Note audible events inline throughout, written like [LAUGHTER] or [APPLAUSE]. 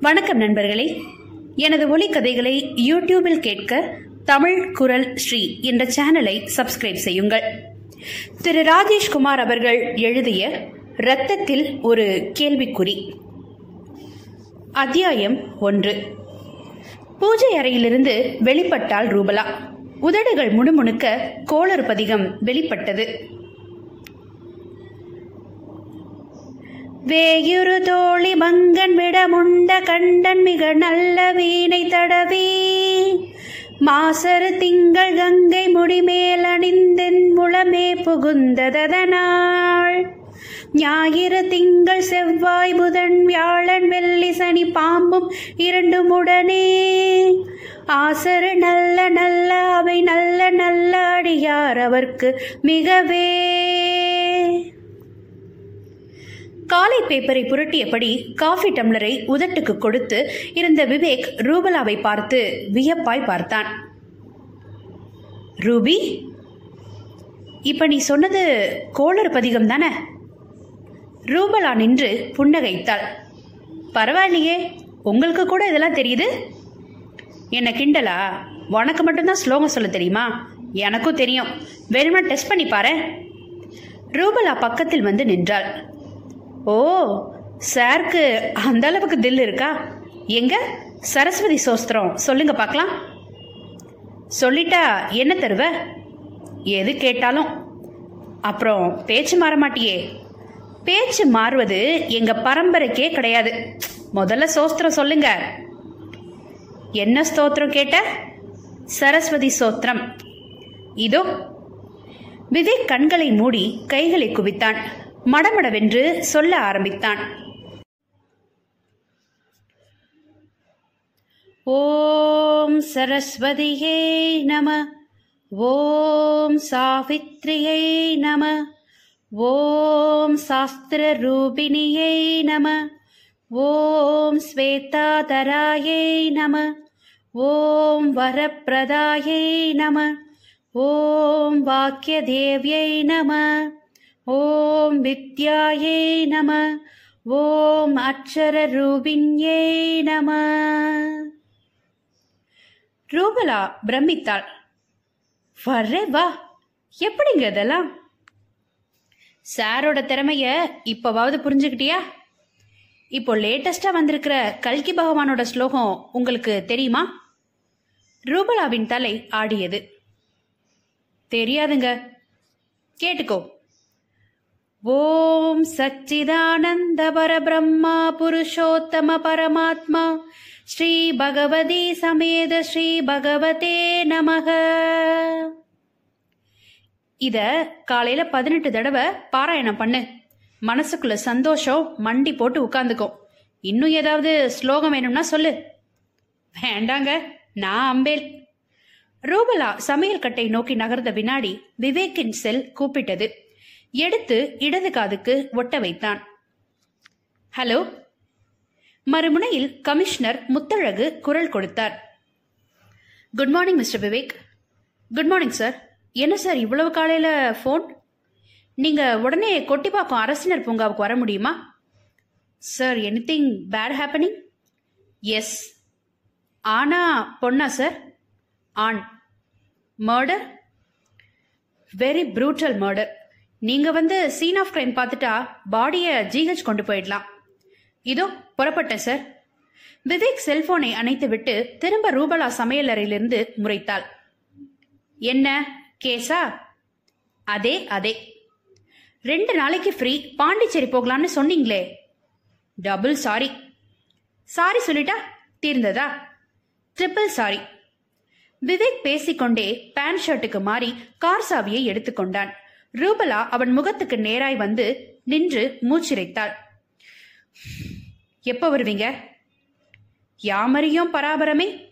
வணக்கம் நண்பர்களே. எனது ஒலிக்கதைகளை யூடியூபில் கேட்க தமிழ் குரல் ஸ்ரீ என்ற சேனலை சப்ஸ்கிரைப் செய்யுங்கள். திரு ராஜேஷ்குமார் அவர்கள் எழுதிய இரத்தத்தில் ஒரு கேள்விக்குறி. அத்தியாயம் ஒன்று. பூஜை அறையிலிருந்து வெளிப்பட்டால் ரூபலா. உதடுகள் முணுமுணுக்க கோளறு பதிகம் வெளிப்பட்டது. வேயுரு தோழி மங்கன் விடமுண்ட கண்டன் மிக நல்ல வீணை தடவி. மாசரு திங்கள் கங்கை முடிமேல் அணிந்தென் முளமே புகுந்ததனாள் ஞாயிறு திங்கள் செவ்வாய் புதன் வியாழன் வெள்ளி சனி பாம்பும் இரண்டும் உடனே. ஆசரு நல்ல நல்ல அவை நல்ல நல்ல அடியார் அவர்க்கு மிகவே. காலை பேப்பரை புரட்டியபடி காஃபி டம்ளரை உதட்டுக்கு கொடுத்து இருந்த விவேக் ரூபலாவை பார்த்து வியப்பாய் பார்த்தான். ரூபி இப்ப நீ சொன்னது கோளர் பதிகம் தானே? ரூபலா நின்று புன்னகைத்தாள். பரவாயில்லையே உங்களுக்கு கூட இதெல்லாம் தெரியுது? என்ன கிண்டலா? உனக்கு மட்டும்தான் ஸ்லோகம் சொல்ல தெரியுமா? எனக்கும் தெரியும். வெறுமனா டெஸ்ட் பண்ணி பாரு ரூபலா பக்கத்தில் வந்து நின்றாள். ஓ சாருக்கு அந்த அளவுக்கு தில் இருக்கா? எங்க? சரஸ்வதி சோஸ்திரம். சொல்லுங்க பார்க்கலாம். சொல்லிட்டா என்ன தருவ? எது கேட்டாலும். அப்புறம் பேச்சு மாற மாட்டியே. பேச்சு மாறுவது எங்க பரம்பரைக்கே கிடையாது. முதல்ல சோஸ்திரம் சொல்லுங்க. என்ன ஸ்தோத்திரம் கேட்ட? சரஸ்வதி சோத்திரம் இதோ விவேக் கண்களை மூடி கைகளை குவித்தான். மடமடவென்று சொல்ல ஆரம்பித்தான். ஓம் சரஸ்வதியே நம ஓம் சாவித்ரியை நம ஓம் சாஸ்திர ரூபிணியை நம ஓம் ஸ்வேதாதராயை நம ஓம் வரப்பிரதாயை நம ஓம் வாக்கியதேவியை நம. ஓம் வித்யாயே நம ஓம் அக்ஷரரூபிண்யை நம. ரூபலா பிரமித்தாள். வர்றே வா எப்படிங்க இதெல்லாம்? சாரோட திறமைய இப்பவாவது புரிஞ்சுக்கிட்டியா? இப்போ லேட்டஸ்டா வந்திருக்கிற கல்கி பகவானோட ஸ்லோகம் உங்களுக்கு தெரியுமா? ரூபலாவின் தலை ஆடியது. தெரியாதுங்க. கேட்டுக்கோ. ஓம் சச்சிதானந்த பரபிரம்மா புருஷோத்தம பரமாத்மா ஸ்ரீ பகவதி சமேத ஸ்ரீ பகவதே நமக. இத காலையில பதினெட்டு தடவை பாராயணம் பண்ணு. மனசுக்குள்ள சந்தோஷம் மண்டி போட்டு உட்காந்துக்கும் இன்னும் ஏதாவது ஸ்லோகம் வேணும்னா சொல்லு. வேண்டாங்க நான் அம்பேல். ரூபலா சமையல் கட்டை நோக்கி நகர்ந்த வினாடி விவேக்கின் செல் கூப்பிட்டது. எடுத்து இடது காதுக்கு ஒட்ட வைத்தான். ஹலோ? மறுமுனையில் கமிஷனர் முத்தழகு குரல் கொடுத்தார். Good morning Mr Vivek. Good morning sir. என்ன சார் இவ்வளவு காலையில் ஃபோன்? நீங்கள் உடனே கொட்டிப்பாக்கம் அரசினர் பூங்காவுக்கு வர முடியுமா? Sir anything bad happening yes ஆனா பொண்ணா சார்? ஆண். மர்டர் வெரி ப்ரூட்டல் மர்டர் நீங்க வந்து சீன் ஆஃப் கிரைம் பார்த்துட்டா பாடியை ஜிஹெச் கொண்டு போயிடலாம். இதோ புறப்பட்டேன் சார் விவேக் செல்போனை அணைத்து விட்டு திரும்ப ரூபலா சமையலறையிலிருந்து முறைத்தாள். என்ன? கேஸா அதே அதே. ரெண்டு நாளைக்கு ஃப்ரீ பாண்டிச்சேரி போகலான்னு சொன்னீங்களே. டபுள் சாரி சாரி சொல்லிட்டா தீர்ந்ததா? ட்ரிபிள் சாரி விவேக் பேசிக்கொண்டே பேண்ட் ஷர்ட்டுக்கு மாறி கார் சாவியை எடுத்துக்கொண்டான். ரூபலா அவன் முகத்துக்கு நேராய் வந்து நின்று மூச்சிரைத்தாள். எப்போ வருவீங்க? யாமரியும் பராபரமே?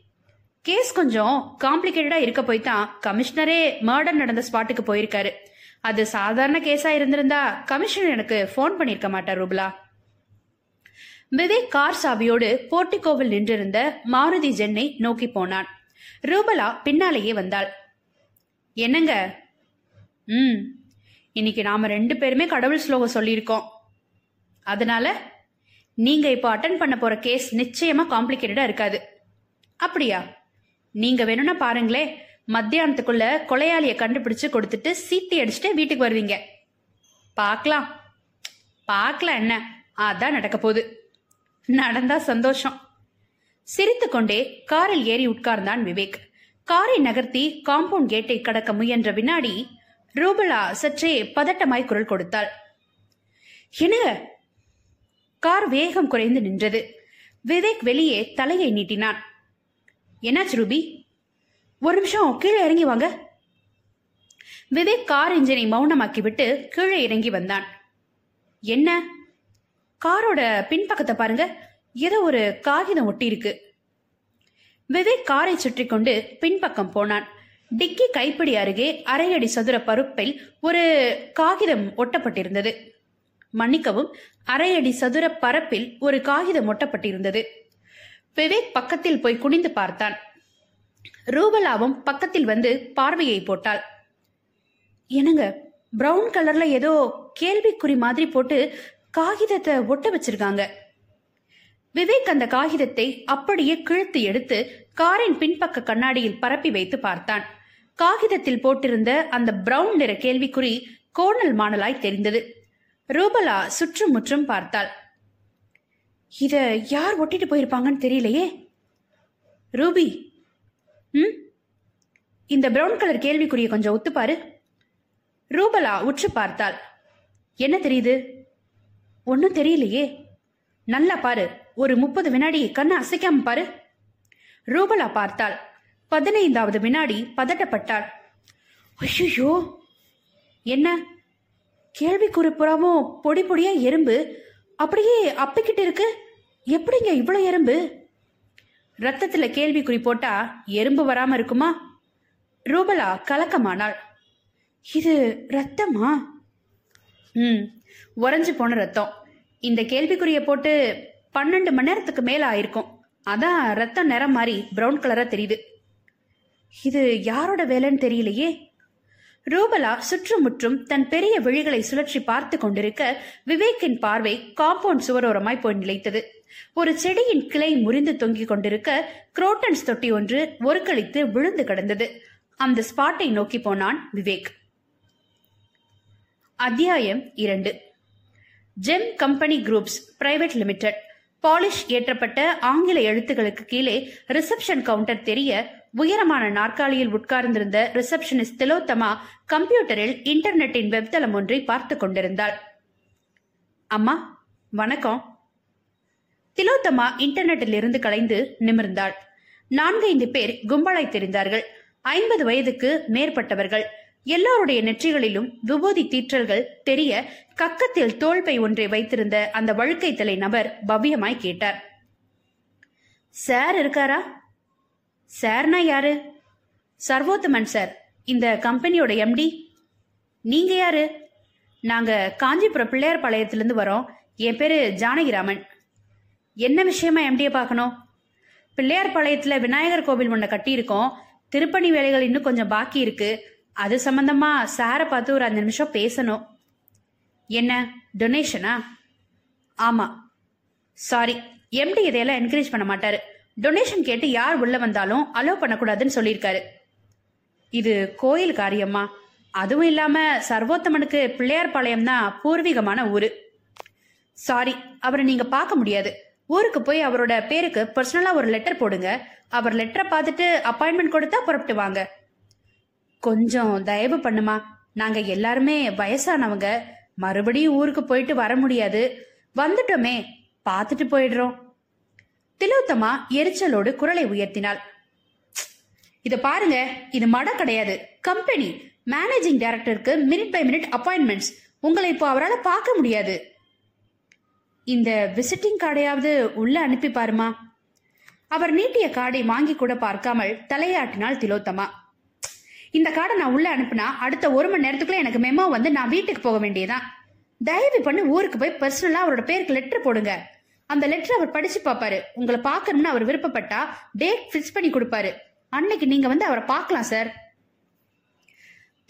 கேஸ் கொஞ்சம் காம்ப்ளிகேட்டடா இருக்க போய் தான் கமிஷனரே மர்டர் நடந்த ஸ்பாட்டுக்கு போயிருக்காரு. அது சாதாரண கேஸா இருந்திருந்தா கமிஷனர் எனக்கு ஃபோன் பண்ணிருக்க மாட்டார் ரூபலா. விவேக் கார் சாவியோடு போர்ட்டிகோவில் நின்றிருந்த மாருதி ஜென்னை நோக்கி போனான். ரூபலா பின்னாலேயே வந்தாள். என்னங்க? ம். இன்னைக்கு நாம ரெண்டு பேருமே கடவுள் ஸ்லோகம் சொல்லியிருக்கோம். அதனால நீங்க இப்போ அட்டன் பண்ண போற கேஸ் நிச்சயமா காம்ப்ளிகேட்டடா இருக்காது. அப்படியா? நீங்க வேணும்னா பாருங்களே மத்தியானத்துக்குள்ள கொலையாளிய கண்டுபிடிச்சு கொடுத்துட்டு சீட்டி அடிச்சுட்டு வீட்டுக்கு வருவீங்க. பார்க்கலாம். பார்க்கலாம் என்ன? அதான் நடக்க போகுது. நடந்தா சந்தோஷம். சிரித்துக்கொண்டே காரில் ஏறி உட்கார்ந்தான் விவேக். காரை நகர்த்தி காம்பவுண்ட் கேட்டை கடக்க முயன்ற வினாடி ரூபலா சற்றே பதட்டமாய் குரல் கொடுத்தாள். என்னங்க கார் வேகம் குறைந்து நின்றது. விவேக் வெளியே தலையை நீட்டினான். என்னாச்சு ரூபி? ஒரு நிமிஷம் கீழே இறங்கி வாங்க. விவேக் கார் இன்ஜினை மௌனமாக்கிவிட்டு கீழே இறங்கி வந்தான். என்ன? காரோட பின்பக்கத்தை பாருங்க. ஏதோ ஒரு காகிதம் ஒட்டி இருக்கு விவேக் காரை சுற்றி கொண்டு பின்பக்கம் போனான். டிக்கி கைப்பிடி அருகே அரை அடி சதுர பருப்பில் ஒரு காகிதம் ஒட்டப்பட்டிருந்தது. மன்னிக்கவும் அரை அடி சதுர பரப்பில் ஒரு காகிதம் ஒட்டப்பட்டிருந்தது. விவேக் பக்கத்தில் போய் குனிந்து பார்த்தான். ரூபலாவும் பக்கத்தில் வந்து பார்வையை போட்டாள். என்னங்க பிரவுன் கலர்ல ஏதோ கேள்விக்குறி மாதிரி போட்டு காகிதத்தை ஒட்ட வச்சிருக்காங்க. விவேக் அந்த காகிதத்தை அப்படியே கிழித்து எடுத்து காரின் பின்பக்க கண்ணாடியில் பரப்பி வைத்து பார்த்தான். காகிதத்தில் போட்டிருந்த அந்த பிரவுன் நிற கேள்விக்குறி கோணல் மாணலாய் தெரிந்தது. ரூபலா சுற்றும் முற்றும் பார்த்தாள். இத யார் ஒட்டிட்டு போயிருப்பாங்கன்னு தெரியலையே. ரூபி. ம்? இந்த பிரவுன் கலர் கேள்விக்குரிய கொஞ்சம் ஒத்துப்பாரு. ரூபலா உற்று பார்த்தாள். என்ன தெரியுது? ஒன்னும் தெரியலையே. நல்லா பாரு ஒரு முப்பது வினாடி கண்ணை அசைக்காம பாரு. ரூபலா பார்த்தாள். பதினைந்தாவது வினாடி பதட்டப்பட்டாள் ஐயோ என்ன? கேள்விக்குறி புறாவும் பொடி பொடியா எறும்பு? அப்படியே அப்பிக்கிட்டு இருக்கு? எப்படிங்க இவ்வளவு எறும்பு? ரத்தத்துல கேள்விக்குறி போட்டா எறும்பு வராம இருக்குமா? ரூபலா கலக்கமானாள். இது ரத்தமா? ம் உறைஞ்சு போன ரத்தம். இந்த கேள்விக்குறிய போட்டு பன்னெண்டு மணி நேரத்துக்கு மேல ஆயிருக்கும். அதான் ரத்தம் நிறம் மாதிரி ப்ரௌன் கலரா தெரியுது. இது யாரோட வேலைன்னு தெரியலையே. ரூபலா சுற்றுமுற்றும் தன் பெரிய விழிகளை சுழற்றி பார்த்து கொண்டிருக்க விவேக்கின் பார்வை காம்பவுண்ட் சுவரோரமாய் போய் நிலைத்தது. ஒரு செடியின் கிளை முறிந்து தொங்கிக் கொண்டிருக்க குரோட்டன்ஸ் தொட்டி ஒன்று ஒருக்களித்து விழுந்து கிடந்தது. அந்த ஸ்பாட்டை நோக்கி போனான் விவேக். அத்தியாயம் இரண்டு. Gem company groups private limited. Polish ஏற்றப்பட்ட ஆங்கில எழுத்துக்களுக்கு கீழே ரிசப்ஷன் கவுண்டர் தெரிய உயரமான நாற்காலியில் உட்கார்ந்திருந்த ரிசப்ஷனிஸ்ட் திலோத்தமா கம்ப்யூட்டரில் இன்டர்நெட்டின் வெப்தளம் ஒன்றை பார்த்து கொண்டிருந்தாள். அம்மா வணக்கம். திலோத்தமா இன்டர்நெட்டில் இருந்து கலைந்து நிமிர்ந்தாள். நான்கைந்து பேர் கும்பலாய் தெரிந்தார்கள். ஐம்பது வயதுக்கு மேற்பட்டவர்கள். எல்லோருடைய நெற்றிகளிலும் விபூதி தீற்றல்கள் தெரிய கக்கத்தில் தோல்பை ஒன்றை வைத்திருந்த அந்த வழுக்கை தலை நபர் பவ்யமாய் கேட்டார். சார் இருக்காரா? சார்னா யாரு? சர்வோத்தமன் சார். இந்த கம்பெனியோட எம்டி நீங்க யாரு? நாங்க காஞ்சிபுரம் பிள்ளையார் பாளையத்திலிருந்து வரோம். என் பேரு ஜானகிராமன். என்ன விஷயமா எம்டியை பார்க்கணும்? பிள்ளையார் பாளையத்தில் விநாயகர் கோவில் ஒன்றை கட்டியிருக்கோம். திருப்பணி வேலைகள் இன்னும் கொஞ்சம் பாக்கி இருக்கு. அது சம்பந்தமா சாரை பார்த்து ஒரு அஞ்சு நிமிஷம் பேசணும். என்ன? டொனேஷனா? ஆமா. சாரி. எம்டி இதையெல்லாம் என்கரேஜ் பண்ண மாட்டாரு. டொனேஷன் கேட்டு யார் உள்ள வந்தாலும் அலோவ் பண்ணக்கூடாதுன்னு சொல்லியிருக்காரு. இது கோயில் காரியம்மா. அதுவும் இல்லாம சர்வோத்தமனுக்கு பிள்ளையார் பாளையம் தான் பூர்வீகமான ஊரு. சாரி அவரை நீங்க பார்க்க முடியாது. ஊருக்கு போய் அவரோட பேருக்கு பர்சனலா ஒரு லெட்டர் போடுங்க. அவர் லெட்டரை பார்த்துட்டு அப்பாயின்மெண்ட் கொடுத்தா புறப்பட்டு வாங்க. கொஞ்சம் தயவு பண்ணுமா. நாங்க எல்லாருமே வயசானவங்க. மறுபடியும் ஊருக்கு போயிட்டு வர முடியாது. வந்துட்டோமே. பார்த்துட்டு போயிடுறோம். திலோத்தமா எரிச்சலோடு குரலை உயர்த்தினாள். இத பாருங்க இது மட கிடையாது. கம்பெனி மேனேஜிங் டைரக்டருக்கு மினிட் பை மினிட் அப்பாயின்மெண்ட்ஸ் உங்களை இப்போ அவரால் பார்க்க முடியாது. இந்த விசிட்டிங் கார்டையாவது உள்ள அனுப்பி பாருமா. அவர் நீட்டிய கார்டை வாங்கி கூட பார்க்காமல் தலையாட்டினாள் திலோத்தமா. இந்த கார்டை நான் உள்ள அனுப்புனா அடுத்த ஒரு மணி நேரத்துக்குள்ள எனக்கு மெமோ வந்து நான் வீட்டுக்கு போக வேண்டியதான் தயவு பண்ணி ஊருக்கு போய் பர்சனலா அவரோட பேருக்கு லெட்டர் போடுங்க. அந்த லெட்டர் அவர் படிச்சு பார்ப்பாரு. உங்களை பார்க்கணும்னு அவர் விருப்பப்பட்டா டேட் ஃபிக்ஸ் பண்ணி கொடுப்பாரு. அன்னைக்கு நீங்க வந்து அவரை பார்க்கலாம் சார்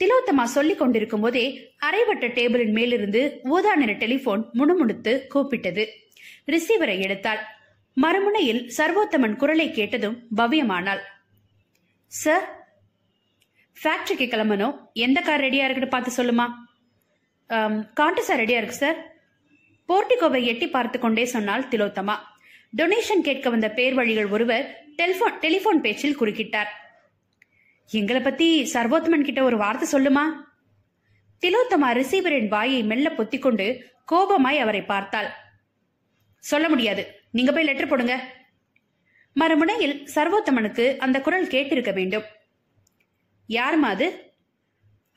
திலோத்தமா சொல்லிக் கொண்டிருக்கும் போதே அரைவட்ட டேபிளின் மேலிருந்து ஊதா நிற டெலிபோன் முணுமுணுத்து கூப்பிட்டது. ரிசீவரை எடுத்தாள். மறுமுனையில் சர்வோத்தமன் குரலை கேட்டதும் பவ்யமானாள். சார் ஃபேக்டரிக்கு கிளம்பணும். எந்த கார் ரெடியா இருக்குன்னு பார்த்து சொல்லுமா? காண்டஸா ரெடியா இருக்கு சார் போர்ட்டிகோவை எட்டி பார்த்து கொண்டே சொன்னாள் திலோத்தமா. டொனேஷன் கேட்க வந்த பேர் வழிகள் ஒருவர் டெலிபோன் டெலிபோன் பேச்சில் குறுக்கிட்டார். எங்களை பத்தி சர்வோத்தமன் கிட்ட ஒரு வார்த்தை சொல்லுமா? திலோத்தமா ரிசீவரின் வாயை மெல்ல பொத்திக்கொண்டு கோபமாய் அவரை பார்த்தாள். சொல்ல முடியாது. நீங்க போய் லெட்டர் போடுங்க. மறுமுனையில் சர்வோத்தமனுக்கு அந்த குரல் கேட்டிருக்க வேண்டும். யாருமா அது?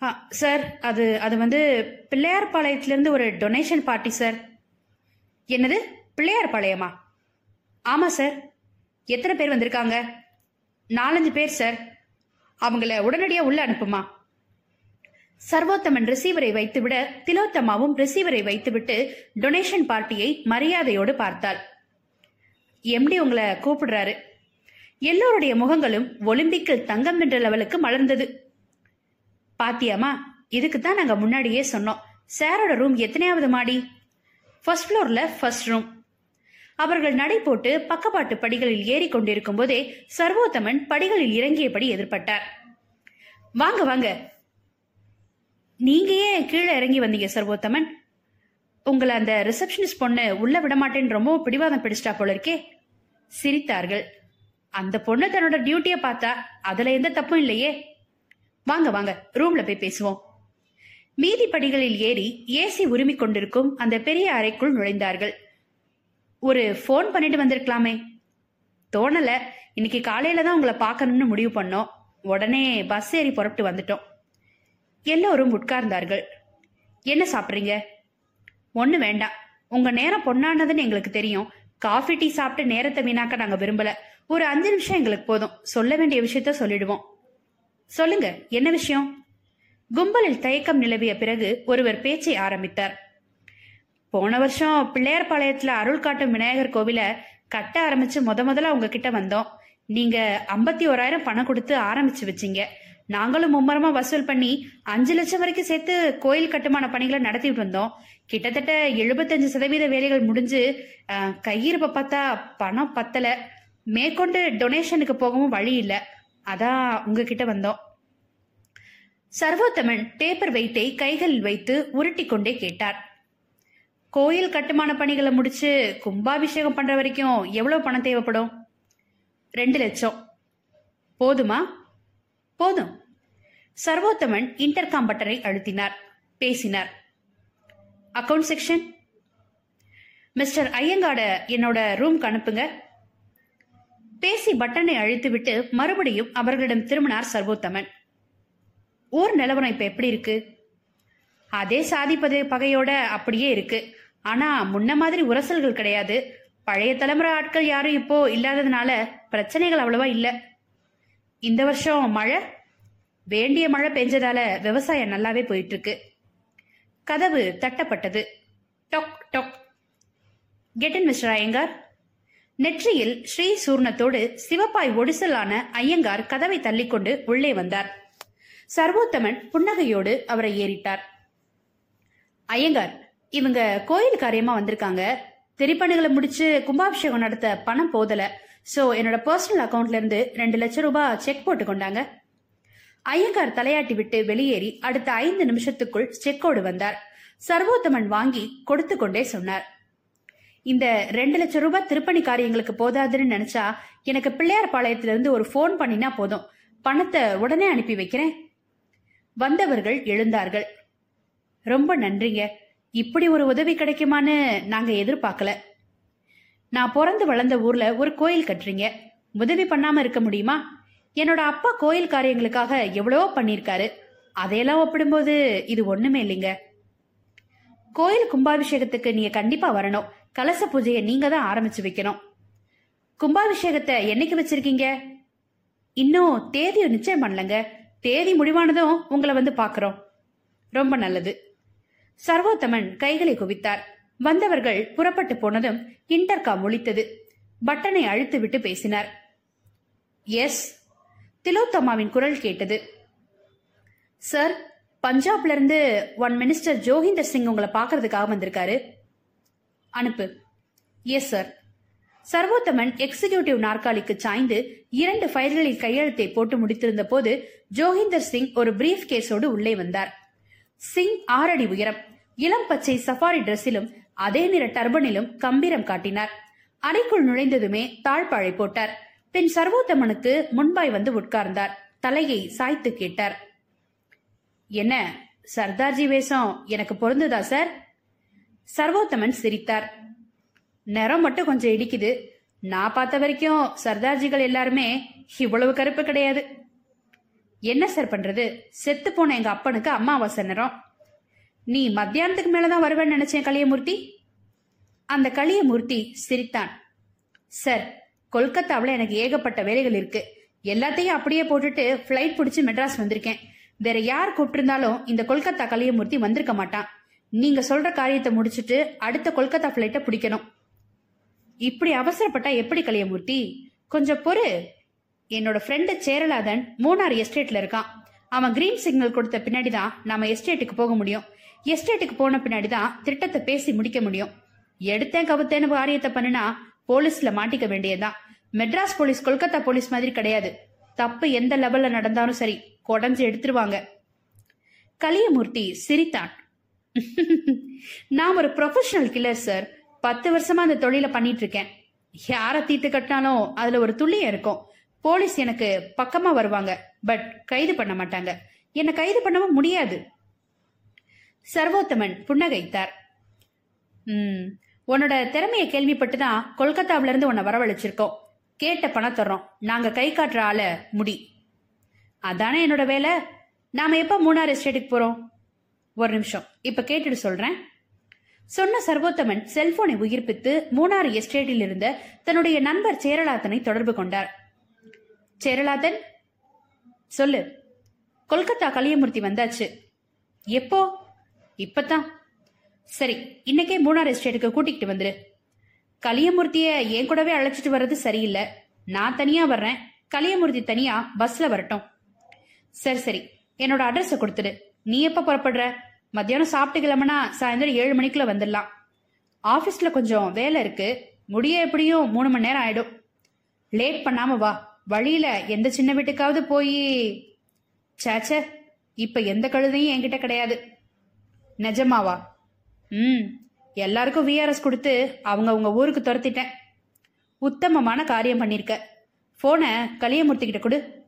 ஆ, சார். அது அது வந்து பிள்ளையார்பாளையத்திலிருந்து ஒரு டொனேஷன் பார்ட்டி சார். என்னது? பிள்ளையார் பாளையமா ஆமா சார் எத்தனை பேர் வந்திருக்காங்க? நாலஞ்சு பேர் சார் அவங்கள உடனடியா உள்ள அனுப்புமா? சர்வோத்தமன் ரிசீவரை வைத்துவிட திலோத்தமாவும் ரிசீவரை வைத்துவிட்டு டொனேஷன் பார்ட்டியை மரியாதையோடு பார்த்தாள். எம்டி உங்களை கூப்பிடுறாரு. எல்லோருடைய முகங்களும் ஒலிம்பிக்கில் தங்கம் வென்ற லெவலுக்கு மலர்ந்தது. பாத்தியாமா இதுக்கு தான் நாங்க முன்னாடியே சொன்னோம். சாரோட ரூம் எத்தனையாவது மாடி? ஃபர்ஸ்ட் ஃப்ளோர்ல ஃபர்ஸ்ட் ரூம் அவர்கள் நடை போட்டு பக்கப்பாட்டு படிகளில் ஏறி கொண்டிருக்கும் போதே சர்வோத்தமன் படிகளில் இறங்கியபடி எதிர்பட்டார். வாங்க வாங்க. நீங்க ஏன் கீழே இறங்கி வந்தீங்க சர்வோத்தமன்? உங்களை அந்த ரிசப்ஷனிஸ்ட் பொண்ணு உள்ள விட மாட்டேன்னு ரொம்ப பிடிவாதம் பிடிச்சிட்டா போல இருக்கே சிரித்தார்கள். அந்த பொண்ணு தன்னோட டியூட்டியை பார்த்தா அதுல எந்த தப்பும் இல்லையே. வாங்க வாங்க. ரூம்ல போய் பேசுவோம். மீதி படிகளில் ஏறி ஏசி உரிமிக் கொண்டிருக்கும் அந்த பெரிய அறைக்குள் நுழைந்தார்கள். ஒரு ஃபோன் பண்ணிட்டு வந்திருக்கலாமே. தோணல. இன்னைக்கு காலையில தான் உங்களை பார்க்கணும்னு முடிவு பண்ணோம். உடனே பஸ் ஏறி புறப்பட்டு வந்துட்டோம். எல்லோரும் உட்கார்ந்தார்கள். என்ன சாப்பிட்றீங்க? ஒன்று வேண்டாம். உங்க நேரம் பொண்ணானதுன்னு எங்களுக்கு தெரியும். காஃபி டீ சாப்பிட்டு நேரத்தை வீணாக்க நாங்க விரும்பல. ஒரு அஞ்சு நிமிஷம் எங்களுக்கு போதும். சொல்ல வேண்டிய விஷயத்த சொல்லிடுவோம். சொல்லுங்க. என்ன விஷயம்? கும்பலில் தயக்கம் நிலவிய பிறகு ஒருவர் பேச்சை ஆரம்பித்தார். போன வருஷம் பிள்ளையார்பாளையத்துல அருள் காட்டும் விநாயகர் கோவில கட்ட ஆரம்பிச்சு முத முதல்ல உங்ககிட்ட வந்தோம். நீங்க ஐம்பத்தி ஓராயிரம் பணம் கொடுத்து ஆரம்பிச்சு வச்சீங்க. நாங்களும் மும்மரமா வசூல் பண்ணி அஞ்சு லட்சம் வரைக்கும் சேர்த்து கோயில் கட்டுமான பணிகளை நடத்திட்டு வந்தோம். கிட்டத்தட்ட எழுபத்தஞ்சு சதவீத வேலைகள் முடிஞ்சு கையிருப்ப கையிருப்பை பார்த்தா பணம் பத்தல. மேற்கொண்டு டொனேஷனுக்கு போகவும் வழி இல்லை. அதான் உங்ககிட்ட வந்தோம். சர்வோத்தமன் டேப்பர் வெயிட்டை கைகளில் வைத்து உருட்டி கொண்டே கேட்டார். கோயில் கட்டுமான பணிகளை முடிச்சு கும்பாபிஷேகம் பண்ற வரைக்கும் எவ்வளவு பணம் தேவைப்படும்? ரெண்டு லட்சம். போதுமா? போதும். சர்வோத்தமன் இன்டர்காம் பட்டனை அழுத்தினார். பேசினார். அக்கவுண்ட் செக்ஷன் மிஸ்டர் ஐயங்காட என்னோட ரூம்க்கு அனுப்புங்க. பேசி பட்டனை அழுத்திவிட்டு மறுபடியும் அவர்களிடம் திரும்பினார் சர்வோத்தமன் ஊர் நிலவரம் இப்ப எப்படி இருக்கு? அதே சாதி பதை பகையோட அப்படியே இருக்கு. ஆனா முன்ன மாதிரி உரசல்கள் கிடையாது. பழைய தலைமுறை ஆட்கள் யாரும் இப்போ இல்லாததுனால பிரச்சனைகள் அவ்வளவா இல்ல. இந்த வருஷம் மழை வேண்டிய மழை பெஞ்சதால விவசாயம் நல்லாவே போயிட்டு இருக்கு கதவு தட்டப்பட்டது. டொக் டொக். Get in Mr Iyengar. நெற்றியில் ஸ்ரீ சூர்ணத்தோடு சிவப்பாய் ஒடிசலான ஐயங்கார் கதவை தள்ளிக்கொண்டு உள்ளே வந்தார். சர்வோத்தமன் புன்னகையோடு அவரை ஏறிட்டார். ஐயங்கார் இவங்க கோயில் காரியமா வந்திருக்காங்க. திரிப்பணிகளை முடிச்சு கும்பாபிஷேகம் நடத்த பணம் போதல. சோ என்னோட பர்சனல் அக்கவுண்ட்ல இருந்து ரெண்டு லட்சம் ரூபாய் செக் போட்டு கொண்டாங்க. ஐயங்கார் தலையாட்டி விட்டு வெளியேறி அடுத்த ஐந்து நிமிஷத்துக்குள் செக்கோடு வந்தார். சர்வோத்தமன் வாங்கி கொடுத்து கொண்டே சொன்னார். இந்த ரெண்டு லட்சம் ரூபாய் திருப்பணி காரியங்களுக்கு போதாதுன்னு நினைச்சா எனக்கு பிள்ளையார் பாளையத்திலிருந்து ஒரு ஃபோன் பண்ணினா போதும். பணத்தை உடனே அனுப்பி வைக்கிறேன். வந்தவர்கள் எழுந்தார்கள். ரொம்ப நன்றிங்க. இப்படி ஒரு உதவி கிடைக்குமான்னு நாங்க எதிர்பார்க்கல. நான் பிறந்து வளர்ந்த ஊர்ல ஒரு கோயில் கட்டுறீங்க. உதவி பண்ணாம இருக்க முடியுமா? என்னோட அப்பா கோயில் காரியங்களுக்காக எவ்வளவோ பண்ணியிருக்காரு. அதையெல்லாம் ஒப்பிடும்போது இது ஒண்ணுமே இல்லைங்க. கோயில் கும்பாபிஷேகத்துக்கு நீங்க கண்டிப்பா வரணும். கலச பூஜையை நீங்க தான் ஆரம்பிச்சு வைக்கணும். கும்பாபிஷேகத்தை என்னைக்கு வச்சிருக்கீங்க? இன்னும் தேதியை நிச்சயம் பண்ணலங்க. தேதி முடிவானதும் உங்களை வந்து பார்க்குறோம். ரொம்ப நல்லது. சர்வோத்தமன் கைகளை குவித்தார். வந்தவர்கள் புறப்பட்டு போனதும் இன்டர்காம் ஒழித்தது பட்டனை அழுத்து விட்டு பேசினார். எஸ் திலோத்தமாவின் குரல் கேட்டது. சார் பஞ்சாப்ல இருந்து ஒன் மினிஸ்டர் ஜோகிந்தர் சிங் உங்களை பார்க்கறதுக்காக வந்திருக்காரு. அனுப்பு. எஸ் சார் சர்வோத்தமன் எக்ஸிகியூட்டிவ் நாற்காலிக்கு சாய்ந்து இரண்டு ஃபைல்களில் கையெழுத்தை போட்டு முடித்திருந்த போது ஜோகிந்தர் சிங் ஒரு பிரீஃப் கேஸோடு உள்ளே வந்தார். சிங் ஆறடி உயரம். இளம் பச்சை சஃபாரி டிரெஸ்ஸிலும் அதே நிற டர்பனிலும் கம்பீரம் காட்டினார். அறைக்குள் நுழைந்ததுமே தாழ்பாழை போட்டார். பின் சர்வோத்தமனுக்கு முன்பாய் வந்து உட்கார்ந்தார். தலையை சாய்த்து கேட்டார். என்ன சர்தார்ஜி வேஷம் எனக்கு பொருந்துதா சார்? சர்வோத்தமன் சிரித்தார். நிறம் மட்டும் கொஞ்சம் இடிக்குது. நான் பார்த்த வரைக்கும் சர்தார்ஜிகள் எல்லாருமே இவ்வளவு கருப்பு கிடையாது. என்ன சார் பண்றது? செத்து போன எங்க அப்பனுக்கு அம்மாவாசை நிறம். நீ மத்தியானத்துக்கு மேலதான் வருவேன்னு நினைச்சேன் கலியமூர்த்தி. அந்த கலியமூர்த்தி சிரித்தான். சார் கொல்கத்தாவில் எனக்கு ஏகப்பட்ட வேலைகள் இருக்கு. எல்லாத்தையும் அப்படியே போட்டுட்டு ஃப்ளைட் பிடிச்சி மெட்ராஸ் வந்திருக்கேன். வேற யார் கூப்பிட்டிருந்தாலும் இந்த கொல்கத்தா கலியமூர்த்தி வந்திருக்க மாட்டான். நீங்க சொல்ற காரியத்தை முடிச்சிட்டு அடுத்த கொல்கத்தா ஃப்ளைட்டை பிடிக்கணும். இப்படி அவசரப்பட்டா எப்படி கலியமூர்த்தி? கொஞ்சம் பொறு. என்னோட ஃப்ரெண்டு சேரலாதன் மூணார் எஸ்டேட்ல இருக்கான். அவன் கிரீன் சிக்னல் கொடுத்த பின்னாடி தான் நாம எஸ்டேட்டுக்கு போக முடியும். எஸ்டேட்டுக்கு போன பின்னாடி தான் திட்டத்தை பேசி முடிக்க முடியும். எடுத்தேன் கவுத்தேன்னு காரியத்தை பண்ணுனா போலீஸ்ல மாட்டிக்க வேண்டியதுதான். மெட்ராஸ் போலீஸ் கொல்கத்தா போலீஸ் மாதிரி கிடையாது. தப்பு எந்த லெவல்ல நடந்தாலும் சரி கொடைஞ்சு எடுத்துருவாங்க. கலியமூர்த்தி சிரித்தான். [LAUGHS] நாம் ஒரு ப்ரொஃபஷனல் கில்லர் சார் பத்து வருஷமா அந்த தொழிலை பண்ணிட்டு இருக்கேன் யாரை தீர்த்து கட்டினாலும் அதுல ஒரு துள்ளியம் இருக்கும். போலீஸ் எனக்கு பக்கமா வருவாங்க பட் கைது பண்ண மாட்டாங்க. என்னை கைது பண்ணவும் முடியாது. சர்வோத்தமன் புன்னகைத்தார். ம் உன்னோட திறமையை கேள்விப்பட்டு தான் கொல்கத்தாவில இருந்து உன்னை வரவழைச்சிருக்கோம். கேட்ட பணம் தர்றோம். நாங்க கை காட்டுற ஆள முடி. அதானே என்னோட வேலை? நாம எப்ப மூணார் எஸ்டேட்டுக்கு போறோம்? ஒரு நிமிஷம். இப்ப கேட்டுட்டு சொல்றேன். சொன்ன சர்வோத்தமன் செல்போனை உயிர்ப்பித்து மூணாறு எஸ்டேட்டில் இருந்த தன்னுடைய நண்பர் சேரலாதனை தொடர்பு கொண்டார். சேரலாதன் சொல்லு. கொல்கத்தா கலியமூர்த்தி வந்தாச்சு. எப்போ? இப்பதான் சரி இன்னைக்கே மூணார் எஸ்டேட்டுக்கு கூட்டிகிட்டு வந்துரு. கலியமூர்த்திய என் கூடவே அழைச்சிட்டு வர்றது சரியில்லை. நான் தனியா வர்றேன். கலியமூர்த்தி தனியா பஸ்ல வரட்டும். சரி சரி. என்னோட அட்ரஸ கொடுத்துடு. நீ எப்ப புறப்படுற? மத்தியானம் சாப்பிட்டு கிளம்புனா சாயந்தரம் ஏழு மணிக்குள்ள வந்துடலாம். ஆஃபீஸில் கொஞ்சம் வேலை இருக்கு. முடிய எப்படியும் மூணு மணி நேரம் ஆயிடும். லேட் பண்ணாம வா. வழியில எந்த சின்ன வீட்டுக்காவது போய். சேச்சே இப்ப எந்த கழுதையும் என்கிட்ட கிடையாது. நிஜமாவா? ம். எல்லாருக்கும் விஆர்எஸ் கொடுத்து அவங்க அவங்க ஊருக்கு துரத்திட்டேன். உத்தமமான காரியம் பண்ணிருக்க. போனை கலியமூர்த்தி கிட்ட கொடு.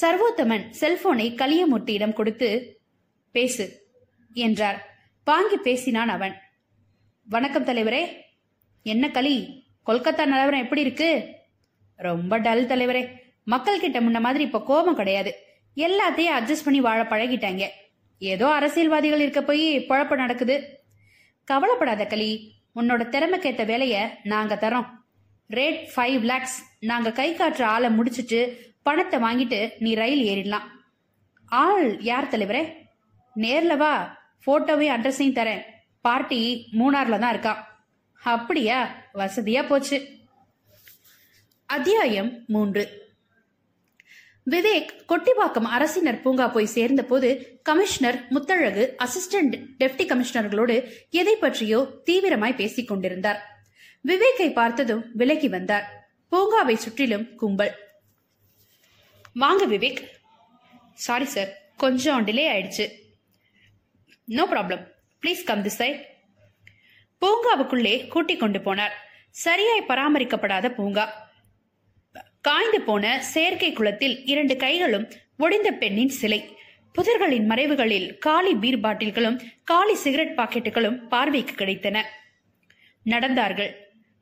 சர்வோத்தமன் செல்போனை கலியமூர்த்தியிடம் கொடுத்து பேசு என்றார். வாங்கி பேசினான் அவன். வணக்கம் தலைவரே. என்ன களி? கொல்கத்தா நிலவரம் எப்படி இருக்கு? ரொம்ப டல் தலைவரே. மக்கள் கிட்ட முன்ன மாதிரி இப்ப கோபம் கிடையாது. எல்லாத்தையும் அட்ஜஸ்ட் பண்ணி வாழ பழகிட்டாங்க. ஏதோ அரசியல்வாதிகள் இருக்க போய் குழப்பம் நடக்குது. கவலைப்படாத களி. உன்னோட திறமைக்கேத்த வேலைய நாங்க தரோம் ரேட் ஃபைவ் லேக்ஸ் நாங்க கை காட்டுற ஆளை முடிச்சிட்டு பணத்தை வாங்கிட்டு நீ ரயில் ஏறிடலாம். ஆள் யார் தலைவரே? நேர்ல வா போட்டோவையும் அட்ரஸையும் தரேன். பார்ட்டி மூணார்ல தான் இருக்கான் அப்படியா வசதியா போச்சு. அத்தியாயம் மூன்று. விவேக் கொட்டிவாக்கம் அரசினர் பூங்கா போய் சேர்ந்த போது கமிஷனர் முத்தழகு அசிஸ்டன்ட் டெப்டி கமிஷனர்களோடு எதை பற்றியோ தீவிரமாய் பேசிக் கொண்டிருந்தார். விவேக்கை பார்த்ததும் விலகி வந்தார். பூங்காவை சுற்றிலும் கும்பல். வாங்க விவேக். சாரி சார் கொஞ்சம் டிலே ஆயிடுச்சு. No problem please come this side பூங்காவுக்குள்ளே கூட்டிக் கொண்டு போனார். சரியாய் பராமரிக்கப்படாத பூங்கா. காய்ந்து போன செயற்கை குளத்தில் இரண்டு கைகளும் ஒடிந்த பெண்ணின் சிலை. புதர்களின் மறைவுகளில் காலி பீர் பாட்டில்களும் காலி சிகரெட் பாக்கெட்டுகளும் பார்வைக்கு கிடைத்தன. நடந்தார்கள்.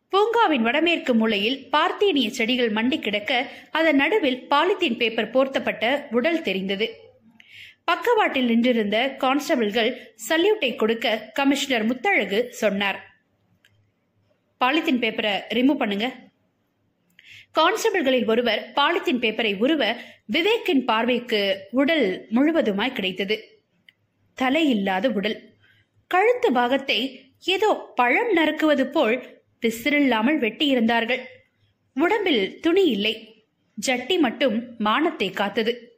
பூங்காவின் வடமேற்கு மூலையில் பார்த்தீனிய செடிகள் மண்டி கிடக்க அதன் நடுவில் பாலித்தீன் பேப்பர் போர்த்தப்பட்ட உடல் தெரிந்தது. பக்கவாட்டில் நின்றிருந்த கான்ஸ்டபிள்கள் சல்யூட்டை கொடுக்க கமிஷனர் முத்தழகு சொன்னார். பாலித்தீன் பேப்பரை ரிமூவ் பண்ணுங்க. கான்ஸ்டபிள்களில் ஒருவர் பாலித்தீன் பேப்பரை உருவ விவேக்கின் பார்வைக்கு உடல் முழுவதுமாய் கிடைத்தது. தலை இல்லாத உடல். கழுத்து பாகத்தை ஏதோ பழம் நறுக்குவது போல் பிசிறில்லாமல் வெட்டியிருந்தார்கள். உடம்பில் துணி இல்லை. ஜட்டி மட்டும் மானத்தை காத்தது.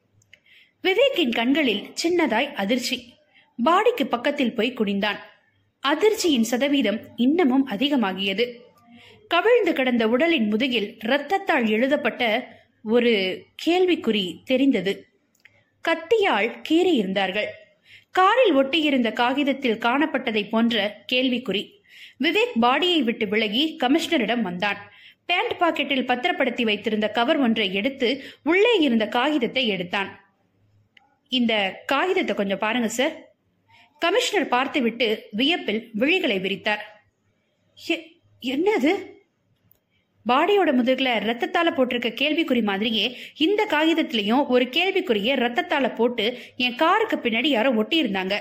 விவேக்கின் கண்களில் சின்னதாய் அதிர்ச்சி. பாடிக்கு பக்கத்தில் போய் குனிந்தான். அதிர்ச்சியின் சதவீதம் இன்னமும் அதிகமாகியது. கவிழ்ந்து கிடந்த உடலின் முதுகில் இரத்தத்தால் எழுதப்பட்ட ஒரு கேள்விக்குறி தெரிந்தது. கத்தியால் கீறியிருந்தார்கள். காரில் ஒட்டியிருந்த காகிதத்தில் காணப்பட்டதை போன்ற கேள்விக்குறி. விவேக் பாடியை விட்டு விலகி கமிஷனரிடம் வந்தான். பேண்ட் பாக்கெட்டில் பத்திரப்படுத்தி வைத்திருந்த கவர் ஒன்றை எடுத்து உள்ளே இருந்த காகிதத்தை எடுத்தான். இந்த காகிதத்தை கொஞ்சம் பாருங்க சார் கமிஷனர் பார்த்துவிட்டு வியப்பில் விழிகளை விரித்தார். என்னது? பாடியோட முதுகுல ரத்தத்தால போட்டிருக்க கேள்விக்குறி மாதிரியே இந்த காகிதத்திலையும் ஒரு கேள்விக்குறிய ரத்தத்தால போட்டு என் காருக்கு பின்னாடி யாரோ ஒட்டி இருந்தாங்க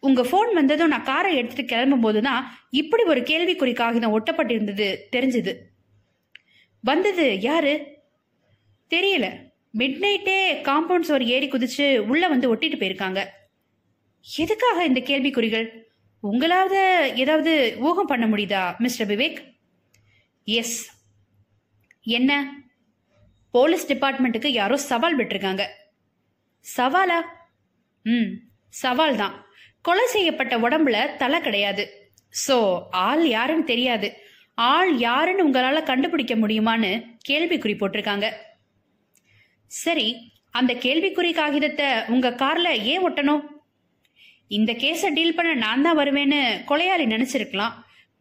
உங்க ஃபோன் வந்ததும் நான் காரை எடுத்துட்டு கிளம்பும் போதுதான் இப்படி ஒரு கேள்விக்குறி காகிதம் ஒட்டப்பட்டிருந்தது தெரிஞ்சது. வந்தது யாரு? தெரியல. மிட் நைட்டே காம்பவுண்ட் சுவர் ஏறி குதிச்சு உள்ள வந்து ஒட்டிட்டு போயிருக்காங்க. எதுக்காக இந்த கேள்விக்குறிகள்? உங்களாவது ஏதாவது ஊகம் பண்ண முடியுதா மிஸ்டர் விவேக்? எஸ் என்ன? போலீஸ் டிபார்ட்மெண்ட்டுக்கு யாரோ சவால் விட்டுருக்காங்க. சவாலா? ம் சவால் தான். கொலை செய்யப்பட்ட உடம்புல தலை கிடையாது. ஸோ ஆள் யாருன்னு தெரியாது. ஆள் யாருன்னு உங்களால கண்டுபிடிக்க முடியுமான்னு கேள்விக்குறி போட்டிருக்காங்க. சரி அந்த கேள்விக்குறி காகிதத்தை உங்க கார்ல ஏன் ஒட்டணும்? இந்த கேஸை டீல் பண்ண நான் தான் வருவேன்னு கொலையாளி நினைச்சிருக்கலாம்.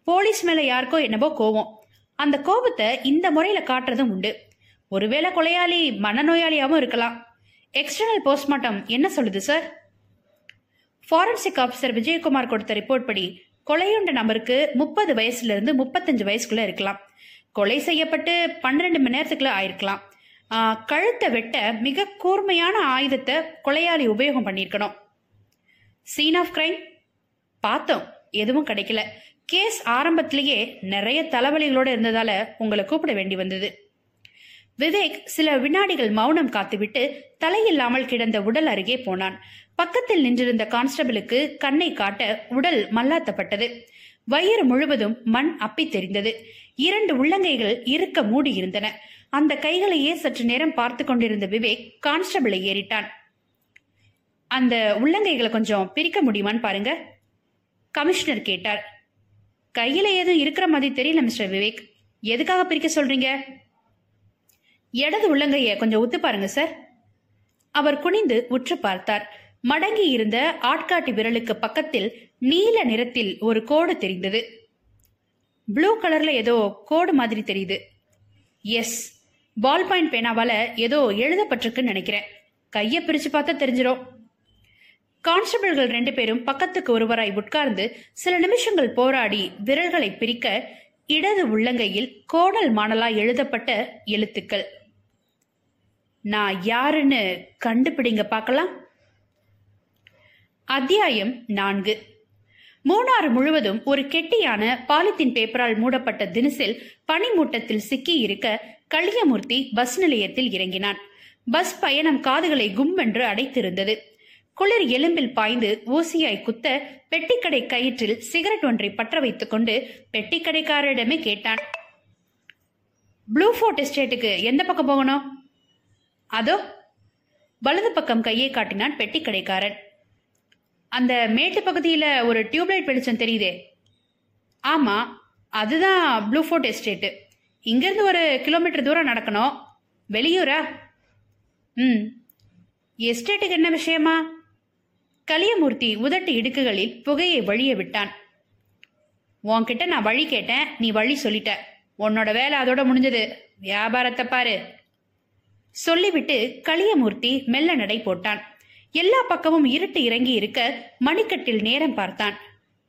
போலீஸ் மேல யாருக்கோ என்னவோ கோவம். அந்த கோபத்தை இந்த முறையில காட்டுறதும் உண்டு. ஒருவேளை கொலையாளி மனநோயாளியாவும் இருக்கலாம். எக்ஸ்டர்னல் போஸ்ட்மார்ட்டம் என்ன சொல்லுது சார் ஃபாரன்சிக் ஆஃபீஸர் விஜயகுமார் கொடுத்த ரிப்போர்ட் படி கொலையுண்ட நபருக்கு முப்பது வயசுல இருந்து முப்பத்தஞ்சு வயசுக்குள்ள இருக்கலாம். கொலை செய்யப்பட்டு பன்னிரெண்டு மணி நேரத்துக்குள்ள ஆயிருக்கலாம். கழுத்தை வெட்ட மிக கூர்மையான ஆயுதத்தை கொலையாளி உபயோகம் பண்ணியிருக்கணும். சீன் ஆஃப் கிரைம் பார்த்தோம். எதுவும் கிடைக்கல. கேஸ் ஆரம்பத்திலேயே நிறைய தலைவலிகளோடு இருந்ததால உங்களை கூப்பிட வேண்டி வந்தது. விவேக் சில வினாடிகள் மௌனம் காத்துவிட்டு தலையில்லாமல் கிடந்த உடல் அருகே போனான். பக்கத்தில் நின்றிருந்த கான்ஸ்டபிளுக்கு கண்ணை காட்ட உடல் மல்லாத்தப்பட்டது. வயிறு முழுவதும் மண் அப்பி தெரிந்தது இரண்டு உள்ளங்கைகள் இருக்க மூடி இருந்தன அந்த கைகளையே சற்று நேரம் பார்த்து கொண்டிருந்த விவேக் கான்ஸ்டபிளை ஏறிட்டான். அந்த உள்ளங்கைகளை கொஞ்சம் பிரிக்க முடியுமான்னு பாருங்க. கமிஷனர் கேட்டார். கையில ஏதும் இருக்கிற மாதிரி தெரியல மிஸ்டர் விவேக். எதுக்காக பிரிக்க சொல்றீங்க? இடது உள்ளங்கைய கொஞ்சம் ஒத்து பாருங்க சார். அவர் குனிந்து உற்று பார்த்தார். மடங்கி இருந்த ஆட்காட்டி விரலுக்கு பக்கத்தில் நீல நிறத்தில் ஒரு கோடு தெரிந்தது. ப்ளூ கலர்ல ஏதோ கோடு மாதிரி தெரியுது. எஸ் பால் பாயிண்ட் பேனாவால ஏதோ எழுதப்பட்டிருக்குன்னு நினைக்கிறேன். கையை பிரிச்சு பார்த்தா தெரிஞ்சிடும் கான்ஸ்டபிள்கள் ரெண்டு பேரும் பக்கத்துக்கு ஒருவராய் உட்கார்ந்து சில நிமிஷங்கள் போராடி விரல்களை பிரிக்க இடது உள்ளங்கையில் கோடல் மாணலா எழுதப்பட்ட எழுத்துக்கள். நான் யாருன்னு கண்டுபிடிங்க பார்க்கலாம். அத்தியாயம் நான்கு. மூணாறு முழுவதும் ஒரு கெட்டியான பாலித்தீன் பேப்பரால் மூடப்பட்ட தினசில் பனிமூட்டத்தில் சிக்கி இருக்க களியமூர்த்தி பஸ் நிலையத்தில் இறங்கினான். பஸ் பயணம் காதுகளை கும்பென்று அடைத்திருந்தது. குளிர் எலும்பில் பாய்ந்து ஊசியாய் குத்த பெட்டிக்கடை கயிற்றில் சிகரெட் ஒன்றை பற்ற வைத்துக் கொண்டு பெட்டிக்கடைக்காரரிடமே கேட்டான். ப்ளூ ஃபோர்ட் எஸ்டேட்டுக்கு எந்த பக்கம் போகணும்? அதோ வலது பக்கம் கையை காட்டினான் பெட்டிக்கடைக்காரன். அந்த மேட்டு பகுதியில் ஒரு டியூப்லைட் வெளிச்சம் தெரியுதே. ஆமாம் அதுதான் ப்ளூ ஃபோர்ட் எஸ்டேட்டு இங்கேருந்து ஒரு கிலோமீட்டர் தூரம் நடக்கணும். வெளியூரா? ம். எஸ்டேட்டுக்கு என்ன விஷயமா? கலியமூர்த்தி உதட்டு இடுக்குகளில் புகையை வழிய விட்டான். உன்கிட்ட நான் வழி கேட்டேன் நீ வழி சொல்லிட்ட. உன்னோட வேலை அதோட முடிஞ்சது. வியாபாரத்தை பாரு. சொல்லிவிட்டு களியமூர்த்தி மெல்ல நடை போட்டான். எல்லா பக்கமும் இருட்டு இறங்கி இருக்க மணிக்கட்டில் நேரம் பார்த்தான்.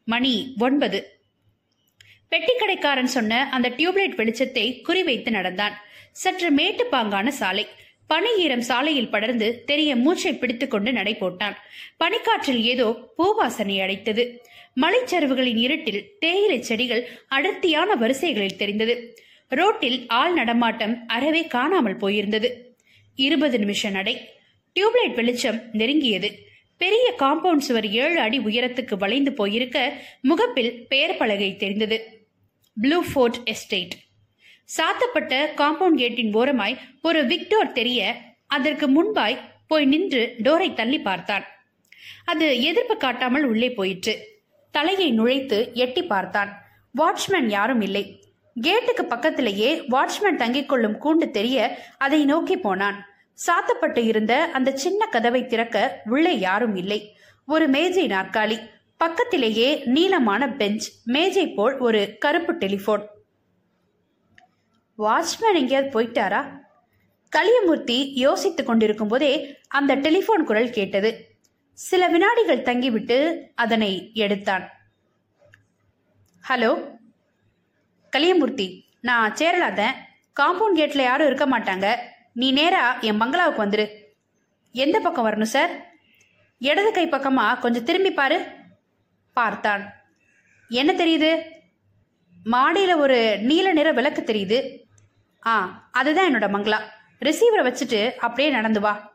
மணி ஒன்பது. பெட்டிக்கடைக்காரன் சொன்ன அந்த டியூப்லைட் வெளிச்சத்தை குறிவைத்து நடந்தான். சற்று மேட்டுப்பாங்கான சாலை. பனி ஈரம் சாலையில் படர்ந்து தெரிய மூச்சை பிடித்துக்கொண்டு நடை போட்டான். பனிக்காற்றில் ஏதோ பூவாசனை அடைத்தது. மலைச்சரிவுகளின் இருட்டில் தேயிலை செடிகள் அடர்த்தியான வரிசைகளில் தெரிந்தது. ரோட்டில் ஆள் நடமாட்டம் அறவே காணாமல் போயிருந்தது. இருபது நிமிஷ நடை. டியூப்லைட் வெளிச்சம் நெருங்கியது. பெரிய காம்பவுண்ட் சுவர் ஏழு அடி உயரத்துக்கு வளைந்து போயிருக்க முகப்பில் பெயர் பலகை தெரிந்தது. Blue Fort Estate. சாத்தப்பட்ட காம்பவுண்ட் கேட்டின் ஓரமாய் ஒரு விக்டோர் தெரிய அதற்கு முன்பாய் போய் நின்று டோரை தள்ளி பார்த்தான். அது எதிர்ப்பு காட்டாமல் உள்ளே போயிற்று. தலையை நுழைத்து எட்டி பார்த்தான். வாட்ச்மேன் யாரும் இல்லை. கேட்டுக்கு பக்கத்திலேயே வாட்ச்மேன் தங்கிக் கொள்ளும் கூண்டு தெரிய அதை நோக்கி போனான். சாத்தப்பட்டு இருந்த அந்த சின்ன கதவை திறக்க உள்ளே யாரும் இல்லை. ஒரு மேஜை நாற்காலி பக்கத்திலேயே நீளமான பெஞ்ச் மேஜை போல் ஒரு கருப்பு டெலிபோன் வாட்ச்மேன் எங்கேயாவது போயிட்டாரா? கலியமூர்த்தி யோசித்துக் கொண்டிருக்கும் போதே அந்த டெலிபோன் குரல் கேட்டது. சில வினாடிகள் தங்கிவிட்டு அதனை எடுத்தான். ஹலோ கலியமூர்த்தி நான் சேரலாதேன். காம்பவுண்ட் கேட்ல யாரும் இருக்க மாட்டாங்க. நீ நேரா என் பங்களாவுக்கு வந்துடு எந்த பக்கம் வரணும் சார் இடது கை பக்கமா கொஞ்சம் திரும்பி பாரு. பார்த்தான். என்ன தெரியுது? மாடியில் ஒரு நீல நிற விளக்கு தெரியுது. ஆ அதுதான் என்னோட மங்களா ரிசீவரை வச்சுட்டு அப்படியே நடந்து வா.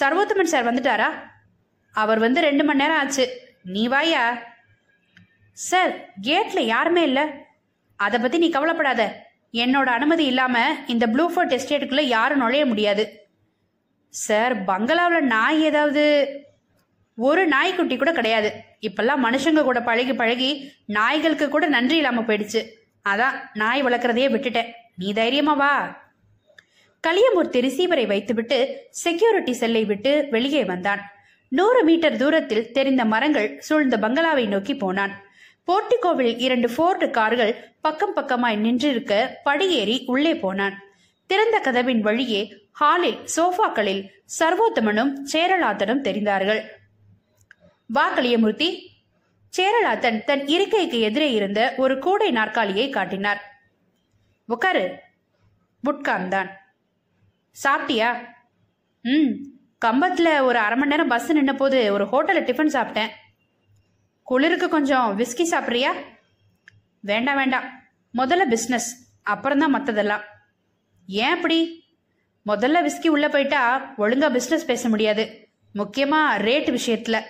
சர்வோத்தமன் சார் வந்துட்டாரா? அவர் வந்து ரெண்டு மணி நேரம் ஆச்சு. நீ வாயா? சார் கேட்ல யாருமே இல்லை. அதை பத்தி நீ கவலைப்படாத. என்னோட அனுமதி இல்லாம இந்த ப்ளூ ஃபோர்ட் எஸ்டேட்டுக்குள்ள யாரும் நுழைய முடியாது. சார் பங்களாவில் நாய் ஏதாவது ஒரு நாய்க்குட்டி கூட கிடையாது. இப்பெல்லாம் மனுஷங்க கூட பழகி பழகி நாய்களுக்கு கூட நன்றி இல்லாம போயிடுச்சு. அதான் நாய் வளர்க்குறதையே விட்டுட்டேன். நீ தைரியமா வா. கலியமூர்த்தி ரிசீவரை வைத்துவிட்டு செக்யூரிட்டி செல்லை விட்டு வெளியே வந்தான். நூறு மீட்டர் தூரத்தில் தெரிந்த மரங்கள் சூழ்ந்த பங்களாவை நோக்கி போனான். போர்டிகோவில் இரண்டு ஃபோர்டு கார்கள் பக்கம் பக்கமாய் நின்றிருக்க படியேறி உள்ளே போனான். திறந்த கதவின் வழியே ஹாலில் சோஃபாக்களில் சர்வோத்தமனும் சேரலாத்தனும் தெரிந்தார்கள். வா கலியமூர்த்தி. சேரலாத்தன் தன் இருக்கைக்கு எதிரே இருந்த ஒரு கூடை நாற்காலியை காட்டினார். உட்காரு புட்கான்தான் சாப்பிட்டியா? ம். கம்பத்தில் ஒரு அரை மணி நேரம் பஸ் நின்ன போது ஒரு ஹோட்டலில் டிஃபன் சாப்பிட்டேன். குளிருக்கு கொஞ்சம் விஸ்கி சாப்பிட்றியா? வேண்டாம் வேண்டாம். முதல்ல பிஸ்னஸ் அப்புறம்தான் மற்றதெல்லாம் ஏன் அப்படி முதல்ல விஸ்கி உள்ளே போயிட்டா ஒழுங்கா பிஸ்னஸ் பேச முடியாது. முக்கியமாக ரேட் விஷயத்தில்.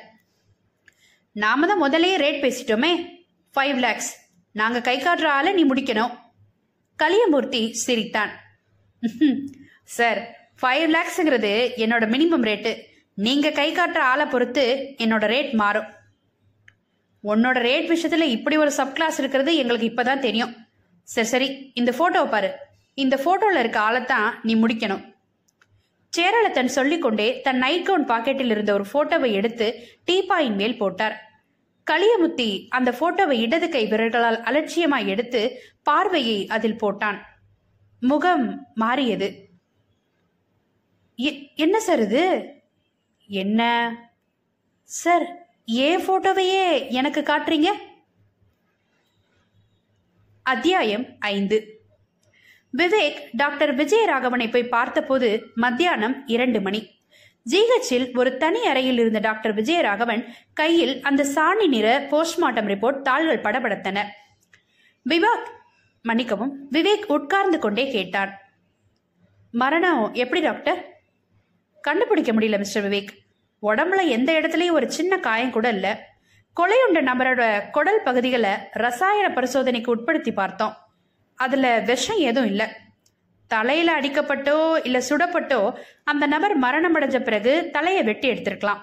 நாம தான் முதல்லையே ரேட் பேசிட்டோமே. ஃபைவ் லேக்ஸ் நாங்கள் கை காட்டுற ஆளை நீ முடிக்கணும். கலியமூர்த்தி சிரித்தான். சார் ஃபைவ் லேக்ஸுங்கிறது என்னோட மினிமம் ரேட்டு நீங்கள் கை காட்டுற ஆளை பொறுத்து என்னோட ரேட் மாறும். உன்னோட ரேட் விஷயத்துல இப்படி ஒரு சப் கிளாஸ் இருக்கிறது எங்களுக்கு இப்பதான் தெரியும். சரி சரி இந்த போட்டோவை பாரு. இந்த போட்டோல இருக்க ஆளைத்தான் நீ முடிக்கணும். சேரலத்தன் சொல்லிக்கொண்டே தன் நைட் கவுன் பாக்கெட்டில் இருந்த ஒரு போட்டோவை எடுத்து டீபாயின் மேல் போட்டார். களியமுத்தி அந்த போட்டோவை இடது கை விரல்களால் அலட்சியமாய் எடுத்து பார்வையை அதில் போட்டான். முகம் மாறியது. எ- என்ன சார் இது? என்ன? சார் ஏன் போட்டோவையே எனக்கு காட்டுறீங்க? அத்தியாயம் ஐந்து. விவேக் டாக்டர் விஜயராகவனை போய் பார்த்தபோது மத்தியானம் இரண்டு மணி. ஜிஹெச்சில் ஒரு தனி அறையில் இருந்த டாக்டர் விஜயராகவன் கையில் அந்த சாணி நிற போஸ்ட்மார்ட்டம் ரிப்போர்ட் தாள்கள் படபடத்தன. விவேக் மன்னிக்கவும் விவேக் உட்கார்ந்து கொண்டே கேட்டான் மரணம் எப்படி டாக்டர்? கண்டுபிடிக்க முடியல மிஸ்டர் விவேக். உடம்புல எந்த இடத்துலயும் ஒரு சின்ன காயம் கூட இல்ல. கொலையுண்ட நபரோட குடல் பகுதிகளை ரசாயன பரிசோதனைக்கு உட்படுத்தி பார்த்தோம். அதுல விஷம் எதுவும் இல்ல. தலையில அடிக்கப்பட்டோ இல்ல சுடப்பட்டோ அந்த நபர் மரணம் அடைஞ்ச பிறகு தலையை வெட்டி எடுத்திருக்கலாம்.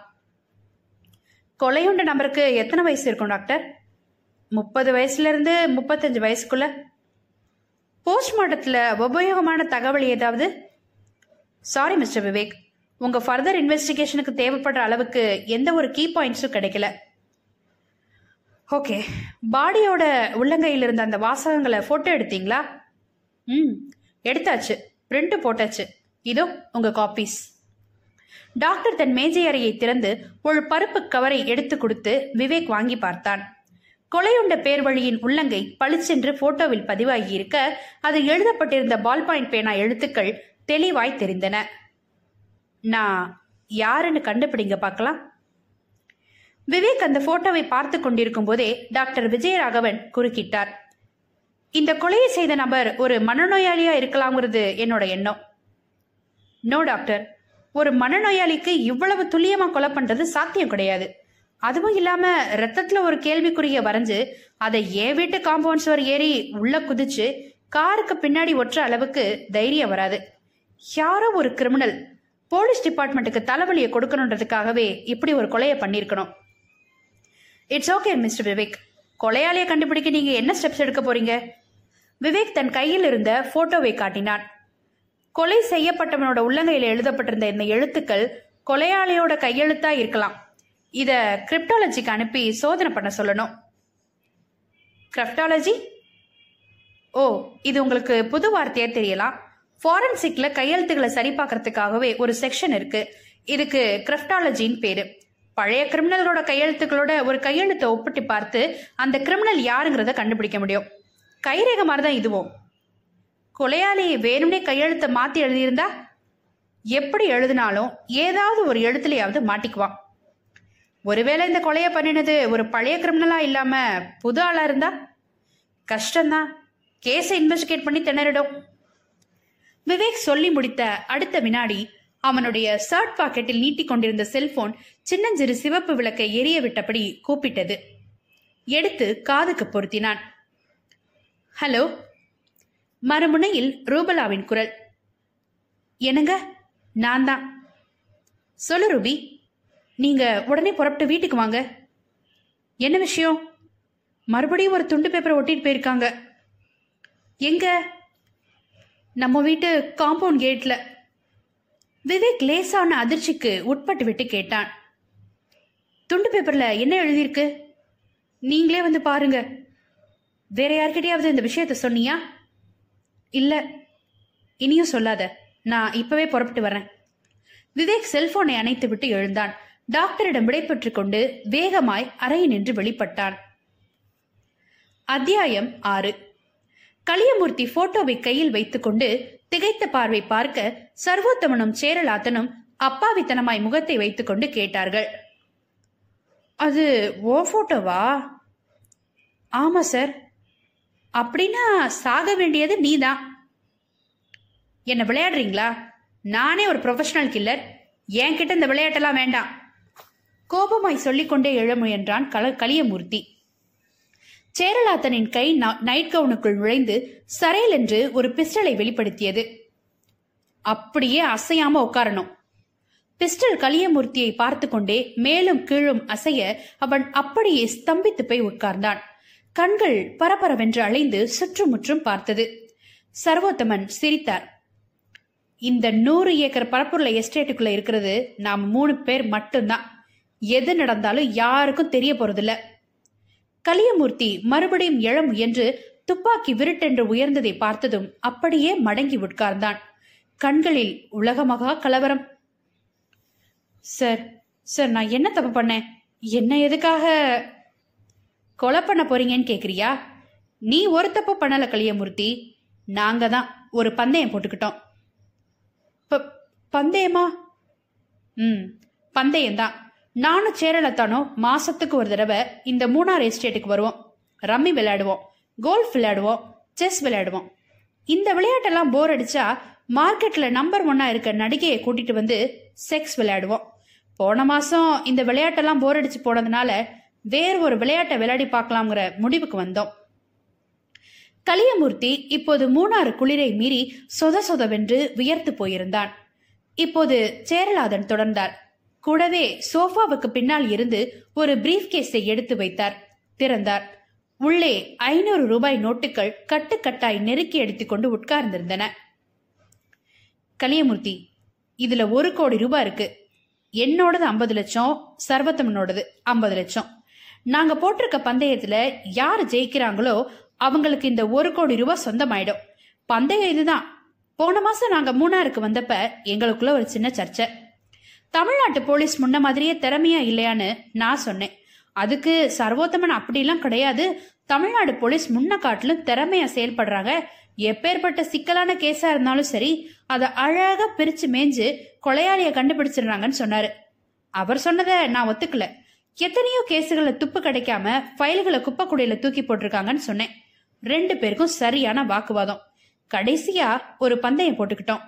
கொலையுண்ட நபருக்கு எத்தனை வயசு இருக்கும் டாக்டர்? முப்பது வயசுல இருந்து முப்பத்தஞ்சு வயசுக்குள்ள. போஸ்ட்மார்ட்டத்தில் உபயோகமான தகவல் ஏதாவது? Sorry Mr Vivek. உங்க ஃபர்தர் இன்வெஸ்டிகேஷனுக்கு தேவைப்படுற அளவுக்கு எந்த ஒரு கீ பாயிண்ட்ஸும் கிடைக்கல. ஓகே பாடியோட உள்ளங்கையில் இருந்த அந்த வாசகங்களை ஃபோட்டோ எடுத்தீங்களா? ம். எடுத்தாச்சு. பிரிண்ட் போட்டாச்சு. இதோ உங்க காப்பீஸ் டாக்டர் தன் மேஜை அறையை திறந்து ஒரு பருப்பு கவரை எடுத்து கொடுத்து விவேக் வாங்கி பார்த்தான். கொலையுண்ட பேர் வழியின் உள்ளங்கை பளிச்சென்று போட்டோவில் பதிவாகி இருக்க அது எழுதப்பட்டிருந்த பால் பாயிண்ட் பேனா எழுத்துக்கள் தெளிவாய் தெரிந்தன. நான் யாருன்னு கண்டுபிடிங்க பார்க்கலாம். விவேக் அந்த போட்டோவை பார்த்து கொண்டிருக்கும் போதே டாக்டர் விஜயராகவன் குறுக்கிட்டார். இந்த கொலையை செய்த நபர் ஒரு மனநோயாளியா இருக்கலாம்ங்கிறது என்னோட எண்ணம். No doctor. ஒரு மனநோயாளிக்கு இவ்வளவு துல்லியமா கொலை பண்றது சாத்தியம் கிடையாது. அதுவும் இல்லாம ரத்தத்துல ஒரு கேள்விக்குறிய வரைஞ்சு அதை என் வீட்டு காம்பவுண்ட் சுவர் ஏறி உள்ள குதிச்சு காருக்கு பின்னாடி ஒற்ற அளவுக்கு தைரியம் வராது. யாரோ ஒரு கிரிமினல் போலீஸ் டிபார்ட்மெண்ட்டுக்கு தலைவலியை கொடுக்கணுன்றதுக்காகவே இப்படி ஒரு கொலையை பண்ணியிருக்கணும். இட்ஸ் ஓகே மிஸ்டர் விவேக் கொலையாளியை கண்டுபிடிக்க நீங்கள் என்ன ஸ்டெப்ஸ் எடுக்க போறீங்க? விவேக் தன் கையில் இருந்த போட்டோவை காட்டினான். கொலை செய்யப்பட்டவனோட உள்ளங்கையில் எழுதப்பட்டிருந்த இந்த எழுத்துக்கள் கொலையாளியோட கையெழுத்தா இருக்கலாம். இத கிரிப்டாலஜிக்கு அனுப்பி சோதனை பண்ண சொல்லணும். கிரிப்டாலஜி ஓ இது உங்களுக்கு புது வார்த்தையா தெரியலாம். ஃபாரன்சிக்ல கையெழுத்துக்களை சரி பார்க்கறதுக்காகவே ஒரு செக்ஷன் இருக்கு. இதுக்கு கிரிப்டாலஜின்னு பேரு. பழைய கிரிமினலோட கையெழுத்துக்களோட ஒரு கையெழுத்தை ஒப்பிட்டு பார்த்து அந்த கிரிமினல் யாருங்கிறத கண்டுபிடிக்க முடியும். கைரேக மாதிரி தான் இதுவும். கொலையாளி வேணும்னே கையெழுத்தை மாத்தி எழுதியிருந்தா எப்படி எழுதினாலும் ஏதாவது ஒரு எழுத்துலையாவது மாட்டிக்குவான். ஒருவேளை இந்த கொலையை பண்ணினது ஒரு பழைய கிரிமினலா இல்லாம புது ஆளா இருந்தா கஷ்டம்தான். கேஸை இன்வெஸ்டிகேட் பண்ணி திணறிடும். விவேக் சொல்லி முடித்த அடுத்த வினாடி அவனுடைய ஷர்ட் பாக்கெட்டில் நீட்டிக் கொண்டிருந்த செல்போன் சின்னஞ்சிறு சிவப்பு விளக்கை எரிய விட்டபடி கூப்பிட்டது. எடுத்து காதுக்கு பொருத்தினான். ஹலோ மறுமுனையில் ரூபலாவின் குரல். என்னங்க? நான் தான். சொல்லு ரூபி. நீங்க உடனே புறப்பட்டு வீட்டுக்கு வாங்க. என்ன விஷயம்? மறுபடியும் ஒரு துண்டு பேப்பரை ஒட்டிட்டு போயிருக்காங்க. எங்க? நம்ம வீட்டு காம்பவுண்ட் கேட்ல விவேக் லேசான அதிர்ச்சிக்கு உட்பட்டு விட்டு கேட்டான். துண்டு பேப்பர்ல என்ன எழுதியிருக்கு? நீங்களே வந்து பாருங்க. வேற யார்கிட்டயாவது இந்த விஷயத்த சொன்னியா? இல்ல இனியும் சொல்லாத. நான் இப்பவே புறப்பட்டு வரேன் விவேக் செல்போனை அணைத்து விட்டு எழுந்தான். டாக்டரிடம் விடைபெற்றுக் கொண்டு வேகமாய் அறையில் நின்று வெளிப்பட்டான். அத்தியாயம் ஆறு. களியமூர்த்தி போட்டோவை கையில் வைத்துக்கொண்டு திகைத்த பார்வை பார்க்க சர்வோத்தமனும் சேரலாத்தனும் அப்பாவித்தனமாய் முகத்தை வைத்துக்கொண்டு கேட்டார்கள். அது ஓ போட்டோவா? ஆமா சார். அப்படின்னா சாக வேண்டியது நீதான். என்ன விளையாடுறீங்களா? நானே ஒரு ப்ரொஃபஷனல் கில்லர் என்கிட்ட இந்த விளையாட்டெல்லாம் வேண்டாம். கோபமாய் சொல்லிக்கொண்டே எழ முயன்றான் கல கலியமூர்த்தி சேரலாத்தனின் கை ந- நைட் கவுனுக்குள் நுழைந்து சரையல் என்று ஒரு பிஸ்டலை வெளிப்படுத்தியது. அப்படியே அசையாம உட்காரணும். பிஸ்டல் கலியமூர்த்தியை பார்த்து கொண்டே மேலும் கீழும் அசைய அவன் அப்படியே ஸ்தம்பித்து போய் உட்கார்ந்தான். கண்கள் பரபரவென்று அலைந்து சுற்றுமுற்றும் பார்த்தது. சர்வோத்தமன் சிரித்தார். இந்த நூறு ஏக்கர் பரப்புள்ள எஸ்டேட்டுக்குள்ள இருக்கிறது நாம் மூணு பேர் மட்டும்தான். எது நடந்தாலும் யாருக்கும் தெரிய போறதில்லை. கலியமூர்த்தி மறுபடியும் எழ முயன்று துப்பாக்கி விருட்டென்று உயர்ந்ததை பார்த்ததும் அப்படியே மடங்கி உட்கார்ந்தான். கண்களில் உலகமகா கலவரம். சார் சார் நான் என்ன தப்பு பண்ணேன்? என்ன எதுக்காக கொலை பண்ண போறீங்கன்னு கேக்குறியா? நீ ஒரு தப்பு பண்ணல கலியமூர்த்தி. நாங்க தான் ஒரு பந்தயம் போட்டுக்கிட்டோம். பந்தயமா? ம் பந்தயம்தான். நானும் சேரலத்தானோ மாசத்துக்கு ஒரு தடவை இந்த மூணார் எஸ்டேட்டுக்கு வருவோம். ரம்மி விளையாடுவோம். கோல்ஃப் விளையாடுவோம். செஸ் விளையாடுவோம். இந்த விளையாட்டெல்லாம் போர் அடிச்சா மார்க்கெட்ல நம்பர் ஒன்னா இருக்க நடிகையை கூட்டிட்டு வந்து செக்ஸ் விளையாடுவோம். போன மாசம் இந்த விளையாட்டெல்லாம் போர் அடிச்சு போனதுனால வேறு ஒரு விளையாட்டை விளையாடி பார்க்கலாம்ங்கிற முடிவுக்கு வந்தோம். கலியமூர்த்தி இப்போது மூணாறு குளிரை மீறி சொத சொதவென்று வியர்த்து போயிருந்தான். இப்போது சேரலாதன் தொடர்ந்தார். கூடவே சோஃபாவுக்கு பின்னால் இருந்து ஒரு பிரீஃப் கேஸை எடுத்து வைத்தார். திறந்தார். உள்ளே ஐநூறு ரூபாய் நோட்டுகள் கட்டுக்கட்டாய் நெருக்கி எடுத்துக்கொண்டு உட்கார்ந்திருந்தன. கலியமூர்த்தி இதுல ஒரு கோடி ரூபாய் இருக்கு. என்னோடது ஐம்பது லட்சம் சர்வத்தமனோடது ஐம்பது லட்சம். நாங்க போட்டிருக்க பந்தயத்துல யார் ஜெயிக்கிறாங்களோ அவங்களுக்கு இந்த ஒரு கோடி ரூபாய் சொந்தமாயிடும். பந்தயம் இதுதான். போன மாசம் நாங்க மூணாருக்கு வந்தப்ப எங்களுக்குள்ள ஒரு சின்ன சர்ச்சை. தமிழ்நாட்டு போலீஸ் முன்ன மாதிரியே திறமையா இல்லையான்னு நான் சொன்னேன். அதுக்கு சர்வோத்தமன் அப்படிலாம் கிடையாது. தமிழ்நாடு போலீஸ் முன்ன காட்டிலும் திறமையா செயல்படுறாங்க. எப்பேற்பட்ட சிக்கலான கேஸா இருந்தாலும் சரி அதை அழகா பிரிச்சு மேய்ஞ்சு கொலையாளிய கண்டுபிடிச்சிடுறாங்கன்னு சொன்னாரு. அவர் சொன்னதை நான் ஒத்துக்கல. எத்தனையோ கேஸுகளை துப்பு கிடைக்காம ஃபைல்களை குப்பைக்குடையில தூக்கி போட்டிருக்காங்கன்னு சொன்னேன். ரெண்டு பேருக்கும் சரியான வாக்குவாதம். கடைசியா ஒரு பந்தயம் போட்டுக்கிட்டோம்.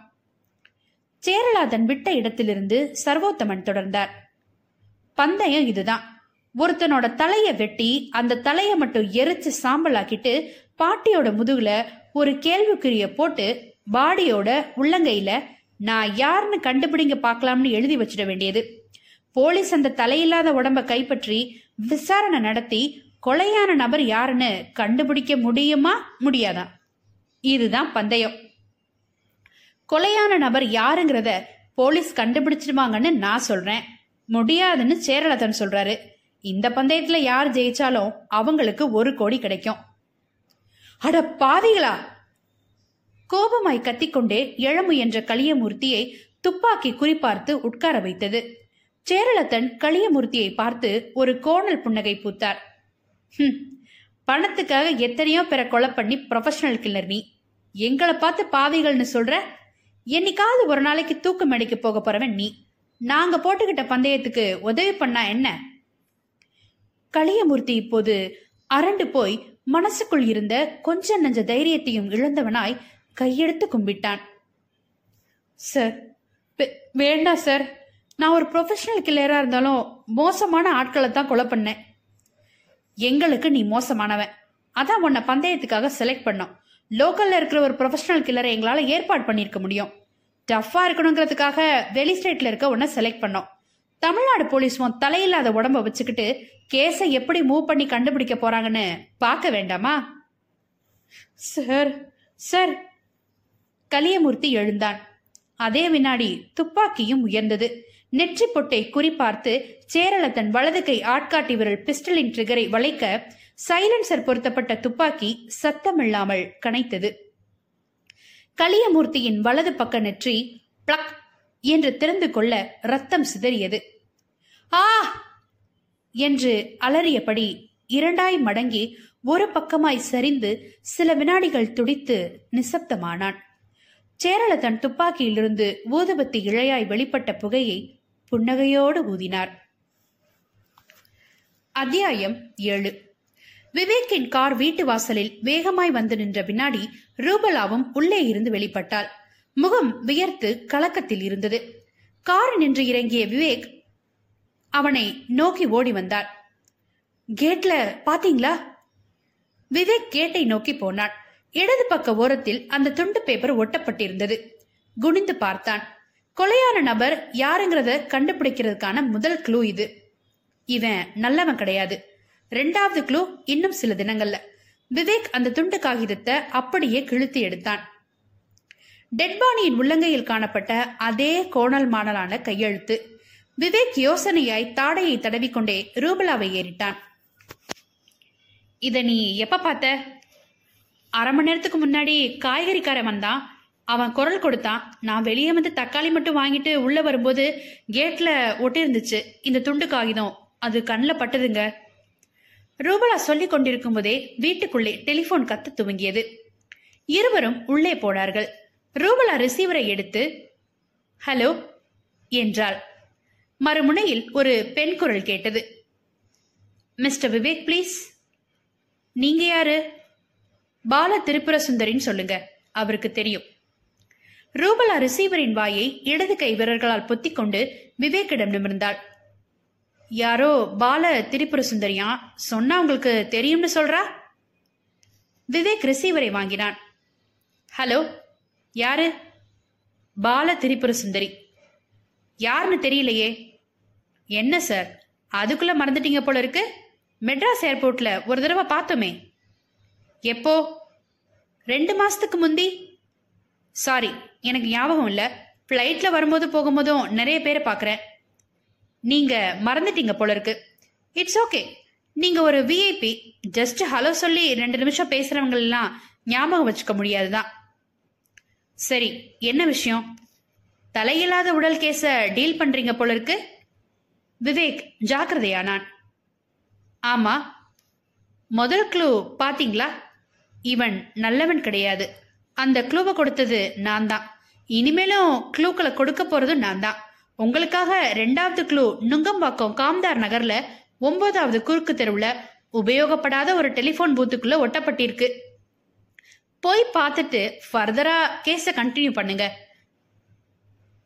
சேரலாதன் விட்ட இடத்திலிருந்து சர்வோத்தமன் தொடர்ந்தார். பந்தயம் இதுதான். ஒருத்தனோட தலைய வெட்டி அந்த தலைய மட்டும் எரிச்சு சாம்பலாக்கிட்டு பாட்டியோட முதுகுல ஒரு கேள்விக்குரிய போட்டு பாடியோட உள்ளங்கையில நான் யாருன்னு கண்டுபிடிங்க பார்க்கலாம்னு எழுதி வச்சிட வேண்டியது. போலீஸ் அந்த தலையில்லாத உடம்ப கைப்பற்றி விசாரணை நடத்தி கொலையான நபர் யாருன்னு கண்டுபிடிக்க முடியுமா? முடியாதா? இதுதான் பந்தயம். கொலையான நபர் யாருங்கிறத போலீஸ் கண்டுபிடிச்சிடுவாங்கன்னு நான் சொல்றேன். முடியாதுன்னு சேரலதன் சொல்றாரு. இந்த பந்தயத்துல யார் ஜெயிச்சாலும் அவங்களுக்கு ஒரு கோடி கிடைக்கும். அட பாவிகளா! கோபமாய் கத்திக்கொண்டே எழ முயன்ற களியமூர்த்தியை துப்பாக்கி குறிப்பார்த்து உட்கார வைத்தது. சேரலத்தன் களியமூர்த்தியை பார்த்து ஒரு கோணல் புன்னகை பூத்தார். பணத்துக்காக எத்தனையோ பேரை கொலை பண்ணி ப்ரொஃபஷனல் கில்லர் நீ. எங்களை பார்த்து பாவிகள்னு சொல்ற என்னைக்காவது ஒரு நாளைக்கு தூக்கு மடிக்கு போக போறவன் நீ. நாங்க போட்டுக்கிட்ட பந்தயத்துக்கு உதவி பண்ணா என்ன? களியமூர்த்தி இப்போது அரண்டு போய் மனசுக்குள் இருந்த கொஞ்ச நஞ்ச தைரியத்தையும் இழந்தவனாய் கையெடுத்து கும்பிட்டான். சார் வேண்டாம் சார். நான் ஒரு ப்ரொஃபஷனல் கில்லரா இருந்தாலும் மோசமான ஆட்களை தான் கொலை பண்ணேன். எங்களுக்கு நீ மோசமானவன். அதான் உன்னை பந்தயத்துக்காக செலக்ட் பண்ணோம். லோக்கலில் இருக்கிற ஒரு ப்ரொஃபஷனல் கில்லரை எங்களால் ஏற்பாடு பண்ணியிருக்க முடியும். டஃப்பாக இருக்கணுங்கிறதுக்காக வெளி ஸ்டேட்டில் இருக்க ஒன்றை செலக்ட் பண்ணோம். தமிழ்நாடு போலீஸ் தலையில்லாத உடம்ப வச்சுக்கிட்டு கேஸை எப்படி மூவ் பண்ணி கண்டுபிடிக்க போறாங்கன்னு பார்க்க வேண்டாமா? சார் சார் கலியமூர்த்தி எழுந்தான். அதே வினாடி துப்பாக்கியும் உயர்ந்தது. நெற்றி பொட்டை குறிப்பார்த்து சேரல தன் வலது கை ஆட்காட்டி விரல் பிஸ்டலின் ட்ரிகரை வளைக்க சைலன்சர் பொருத்தப்பட்ட துப்பாக்கி சத்தமில்லாமல் கனைத்தது. கலியமூர்த்தியின் வலது பக்க நெற்றி பிளக் என்று திறந்து கொள்ள ரத்தம் சிதறியது. ஆ! என்று அலறியபடி இரண்டாய் மடங்கி ஒரு பக்கமாய் சரிந்து சில வினாடிகள் துடித்து நிசப்தமானான். சேரல தன் துப்பாக்கியிலிருந்து ஊதுபத்தி இழையாய் வெளிப்பட்ட புகையை புன்னகையோடு ஊதினார். அத்தியாயம் ஏழு. விவேக்கின் கார் வீட்டு வாசலில் வேகமாய் வந்து நின்ற பின்னாடி ரூபலாவும் உள்ளே இருந்து வெளிப்பட்டாள். முகம் வியர்த்து கலக்கத்தில் இருந்தது. கார் நின்று இறங்கிய விவேக் அவனை நோக்கி ஓடி வந்தாள். கேட்ல பாத்தீங்களா? விவேக் கேட்டை நோக்கி போனான் இடது பக்க ஓரத்தில் அந்த துண்டு பேப்பர் ஒட்டப்பட்டிருந்தது. குனிந்து பார்த்தான். கொலையான நபர் யாருங்கிறத கண்டுபிடிக்கிறதுக்கான முதல் க்ளூ இது. இவன் நல்லவன் கிடையாது. ரெண்டாவது க்ளூ இன்னும் சில தினங்கள்ல. விவேக் அந்த துண்டு காகிதத்தை அப்படியே கிழித்து எடுத்தான். டெட்பானியின் உள்ளங்கையில் காணப்பட்ட அதே கோணல் மாணலான கையெழுத்து. விவேக் யோசனையாய் தாடையை தடவிக்கொண்டே ரூபலாவை ஏறிட்டான். இத நீ எப்ப பார்த்த? அரை மணி நேரத்துக்கு முன்னாடி காய்கறிக்காரன் வந்தான். அவன் குரல் கொடுத்தான். நான் வெளியே வந்து தக்காளி மட்டும் வாங்கிட்டு உள்ள வரும்போது கேட்ல ஒட்டிருந்துச்சு இந்த துண்டு காகிதம். அது கண்ணில் பட்டதுங்க. ரூபலா சொல்லிக் கொண்டிருக்கும் போதே வீட்டுக்குள்ளே டெலிபோன் கத்த துவங்கியது. இருவரும் உள்ளே போனார்கள். ரூபலா ரிசீவரை எடுத்து ஹலோ என்றாள். மறுமுனையில் ஒரு பெண் குரல் கேட்டது. Mr Vivek please. நீங்க யாரு? பால திரிபுர சுந்தரின்னு சொல்லுங்க. அவருக்கு தெரியும். ரூபலா ரிசீவரின் வாயை இடது கை விரல்களால் பொத்திக்கொண்டு விவேக்கிடம் நிமிர்ந்தாள். யாரோ பால திரிபுர சுந்தரியா சொன்னா உங்களுக்கு தெரியும்னு சொல்றா? விவேக் ரிசீவரை வாங்கினான். ஹலோ யாரு? பால திரிபுர சுந்தரி. யாருன்னு தெரியலையே. என்ன சார்? அதுக்குள்ள மறந்துட்டீங்க போல இருக்கு. மெட்ராஸ் ஏர்போர்ட்ல ஒரு தடவை பார்த்தோமே. எப்போ? ரெண்டு மாசத்துக்கு முந்தி? சாரி எனக்கு ஞாபகம் இல்லை. ஃப்ளைட்ல வரும்போது போகும்போதும் நிறைய பேரை பார்க்குறேன். நீங்க மறந்துட்டீங்க போல இருக்கு. இட்ஸ் ஓகே நீங்க ஒரு விஐபி ஜஸ்ட் ஹலோ சொல்லி ரெண்டு நிமிஷம் பேசுறவங்க எல்லாம் ஞாபகம் வச்சுக்க முடியாதுதான். சரி என்ன விஷயம்? தலையில்லாத உடல் கேஸ டீல் பண்றீங்க போல இருக்கு. விவேக் ஜாக்கிரதையானான் ஆமா. முதல் க்ளூ பாத்தீங்களா? இவன் நல்லவன் கிடையாது. அந்த க்ளூவை கொடுத்தது நான் தான் இனிமேலும் க்ளூக்களை கொடுக்க போறதும் நான் தான் உங்களுக்காக ரெண்டாவது க்ளூ நுங்கம்பாக்கம் காம்தார் நகர்ல ஒன்பதாவது குறுக்கு தெருவுல உபயோகப்படாத ஒரு டெலிபோன் பூத்துக்குள்ள ஒட்டப்பட்டிருக்கு. போய் பார்த்துட்டு ஃபர்தரா கேஸை கண்டினியூ பண்ணுங்க.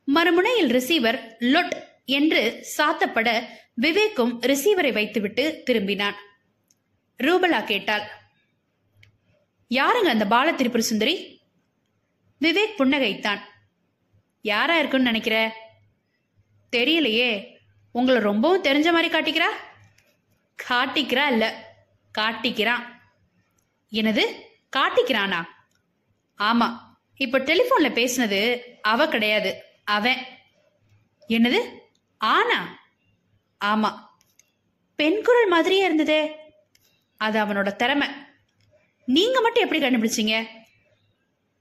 மறுமுனையில் ரிசீவர் லொட் என்று சாத்தப்பட விவேக்கும் ரிசீவரை வைத்துவிட்டு திரும்பினான். ரூபலா கேட்டாள் யாருங்க அந்த பால திரிபுர சுந்தரி? விவேக் புன்னகைத்தான் யாரா இருக்குன்னு நினைக்கிற? தெரியலையே. உங்களை ரொம்பவும் தெரிஞ்ச மாதிரி காட்டிக்கிறா? காட்டிக்கிறா இல்ல காட்டிக்கிறான். என்னது? காட்டிக்கிறானா? ஆமா. இப்ப டெலிபோன்ல பேசினது அவ கிடையாது. அவன். என்னது? ஆனா? ஆமா. பெண் குரல் மாதிரியே இருந்ததே. அது அவனோட திறமை. நீங்க மட்டும் எப்படி கண்டுபிடிச்சீங்க?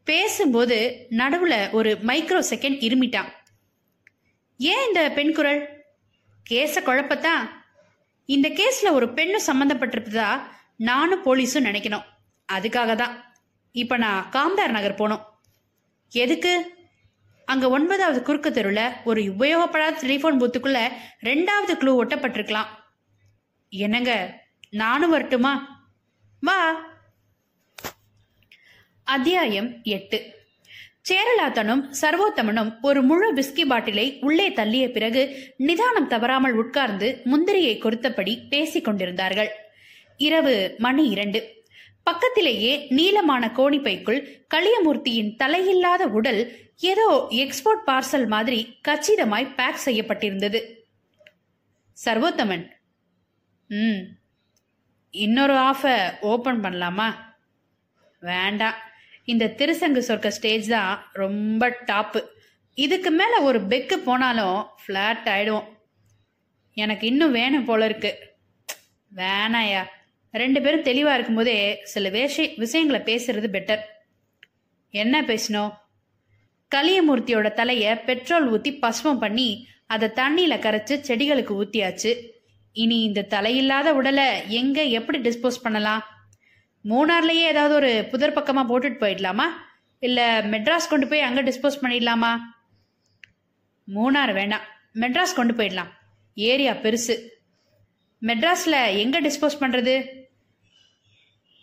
பேசும்போது நடுவுல ஒரு மைக்ரோ செகண்ட் இருமிட்டான். ஏன் இந்த பெண் குரல்? கேஸ குழப்பத்தான் இந்த கேஸ்ல ஒரு பெண்ணு சம்பந்தப்பட்டிருப்பதா நானும் போலீஸும் நினைக்கணும். அதுக்காக தான் இப்ப நான் காம்தார் நகர் போனோம் எதுக்கு? அங்க ஒன்பதாவது குறுக்கு தெருவில் ஒரு உபயோகப்படாத டெலிஃபோன் பூத்துக்குள்ள ரெண்டாவது க்ளூ ஒட்டப்பட்டிருக்கலாம். என்னங்க? நானும் வரட்டுமா? வா. அத்தியாயம் எட்டு. சேரலாத்தனும் சர்வோத்தமனும் ஒரு முழு விஸ்கி பாட்டிலை உள்ளே தள்ளிய பிறகு நிதானம் தவறாமல் உட்கார்ந்து முந்திரியை கொடுத்தபடி பேசிக் கொண்டிருந்தார்கள். இரவு மணி இரண்டு. பக்கத்திலேயே நீளமான கோணிப்பைக்குள் களியமூர்த்தியின் தலையில்லாத உடல் ஏதோ எக்ஸ்போர்ட் பார்சல் மாதிரி கச்சிதமாய் பேக் செய்யப்பட்டிருந்தது. சர்வோத்தமன் ம் இன்னொரு ஆஃபை ஓபன் பண்ணலாமா? வேண்டாம். இந்த திருசங்கு சொர்க்க ஸ்டேஜ் தான் ரொம்ப டாப்பு இதுக்கு மேலே ஒரு பெக்கு போனாலும் ஃப்ளாட் ஆகிடும் எனக்கு இன்னும் வேணும் போல இருக்கு. வேணாயா ரெண்டு பேரும் தெளிவாக இருக்கும்போதே சில விஷய விஷயங்களை பேசுறது பெட்டர் என்ன பேசணும் கலியமூர்த்தியோட தலையை பெட்ரோல் ஊற்றி பஸ்மம் பண்ணி அதை தண்ணியில் கரைச்சு செடிகளுக்கு ஊற்றியாச்சு இனி இந்த தலையில்லாத உடலை எங்கே எப்படி டிஸ்போஸ் பண்ணலாம்? மூணார்லேயே ஏதாவது ஒரு புதர் பக்கமாக போட்டுட்டு போயிடலாமா? இல்லை மெட்ராஸ் கொண்டு போய் அங்கே டிஸ்போஸ் பண்ணிடலாமா? மூணார் வேணாம். மெட்ராஸ் கொண்டு போயிடலாம். ஏரியா பெருசு. மெட்ராஸில் எங்கே டிஸ்போஸ் பண்ணுறது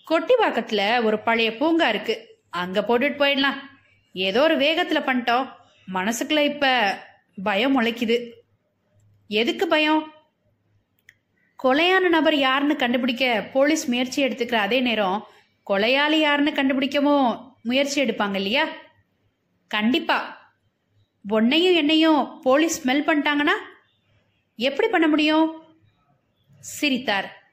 கொட்டிவாக்கத்தில் ஒரு பழைய பூங்கா இருக்கு. அங்கே போட்டுட்டு போயிடலாம். ஏதோ ஒரு வேகத்தில் பண்ணிட்டோம். மனசுக்குள்ள இப்போ பயம் முளைக்குது. எதுக்கு பயம்? கொலையான நபர் யாருன்னு கண்டுபிடிக்க போலீஸ் முயற்சி எடுத்துக்கிற அதே நேரம் கொலையாளி யாருன்னு கண்டுபிடிக்கவும் முயற்சி எடுப்பாங்க இல்லையா? கண்டிப்பா. உன்னையும் என்னையும் போலீஸ் ஸ்மெல் பண்ணிட்டாங்கன்னா எப்படி பண்ண முடியும்? சிரித்தார்.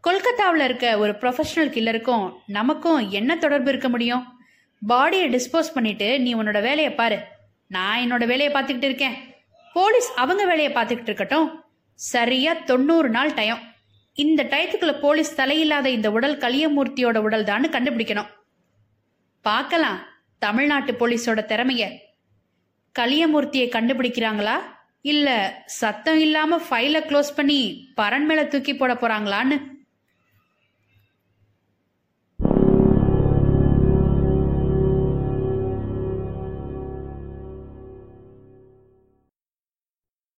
கொல்கத்தாவில் இருக்க ஒரு ப்ரொஃபஷனல் கில்லருக்கும் நமக்கும் என்ன தொடர்பு இருக்க முடியும்? பாடியை டிஸ்போஸ் பண்ணிட்டு நீ உன்னோட வேலையை பாரு. நான் என்னோட வேலையை பார்த்துக்கிட்டு இருக்கேன். போலீஸ் அவங்க வேலையை பார்த்துக்கிட்டு இருக்கட்டும். சரியா தொண்ணூறு நாள் டயம் இந்த டயத்துக்குள்ள போலீஸ் தலையில்லாத இந்த உடல் கலியமூர்த்தியோட உடல் தான்னு கண்டுபிடிக்கணும். பார்க்கலாம் தமிழ்நாட்டு போலீஸோட திறமைய. கலியமூர்த்தியை கண்டுபிடிக்கிறாங்களா? இல்ல சத்தம் இல்லாம ஃபைலை க்ளோஸ் பண்ணி பரன் மேல தூக்கி போட போறாங்களான்னு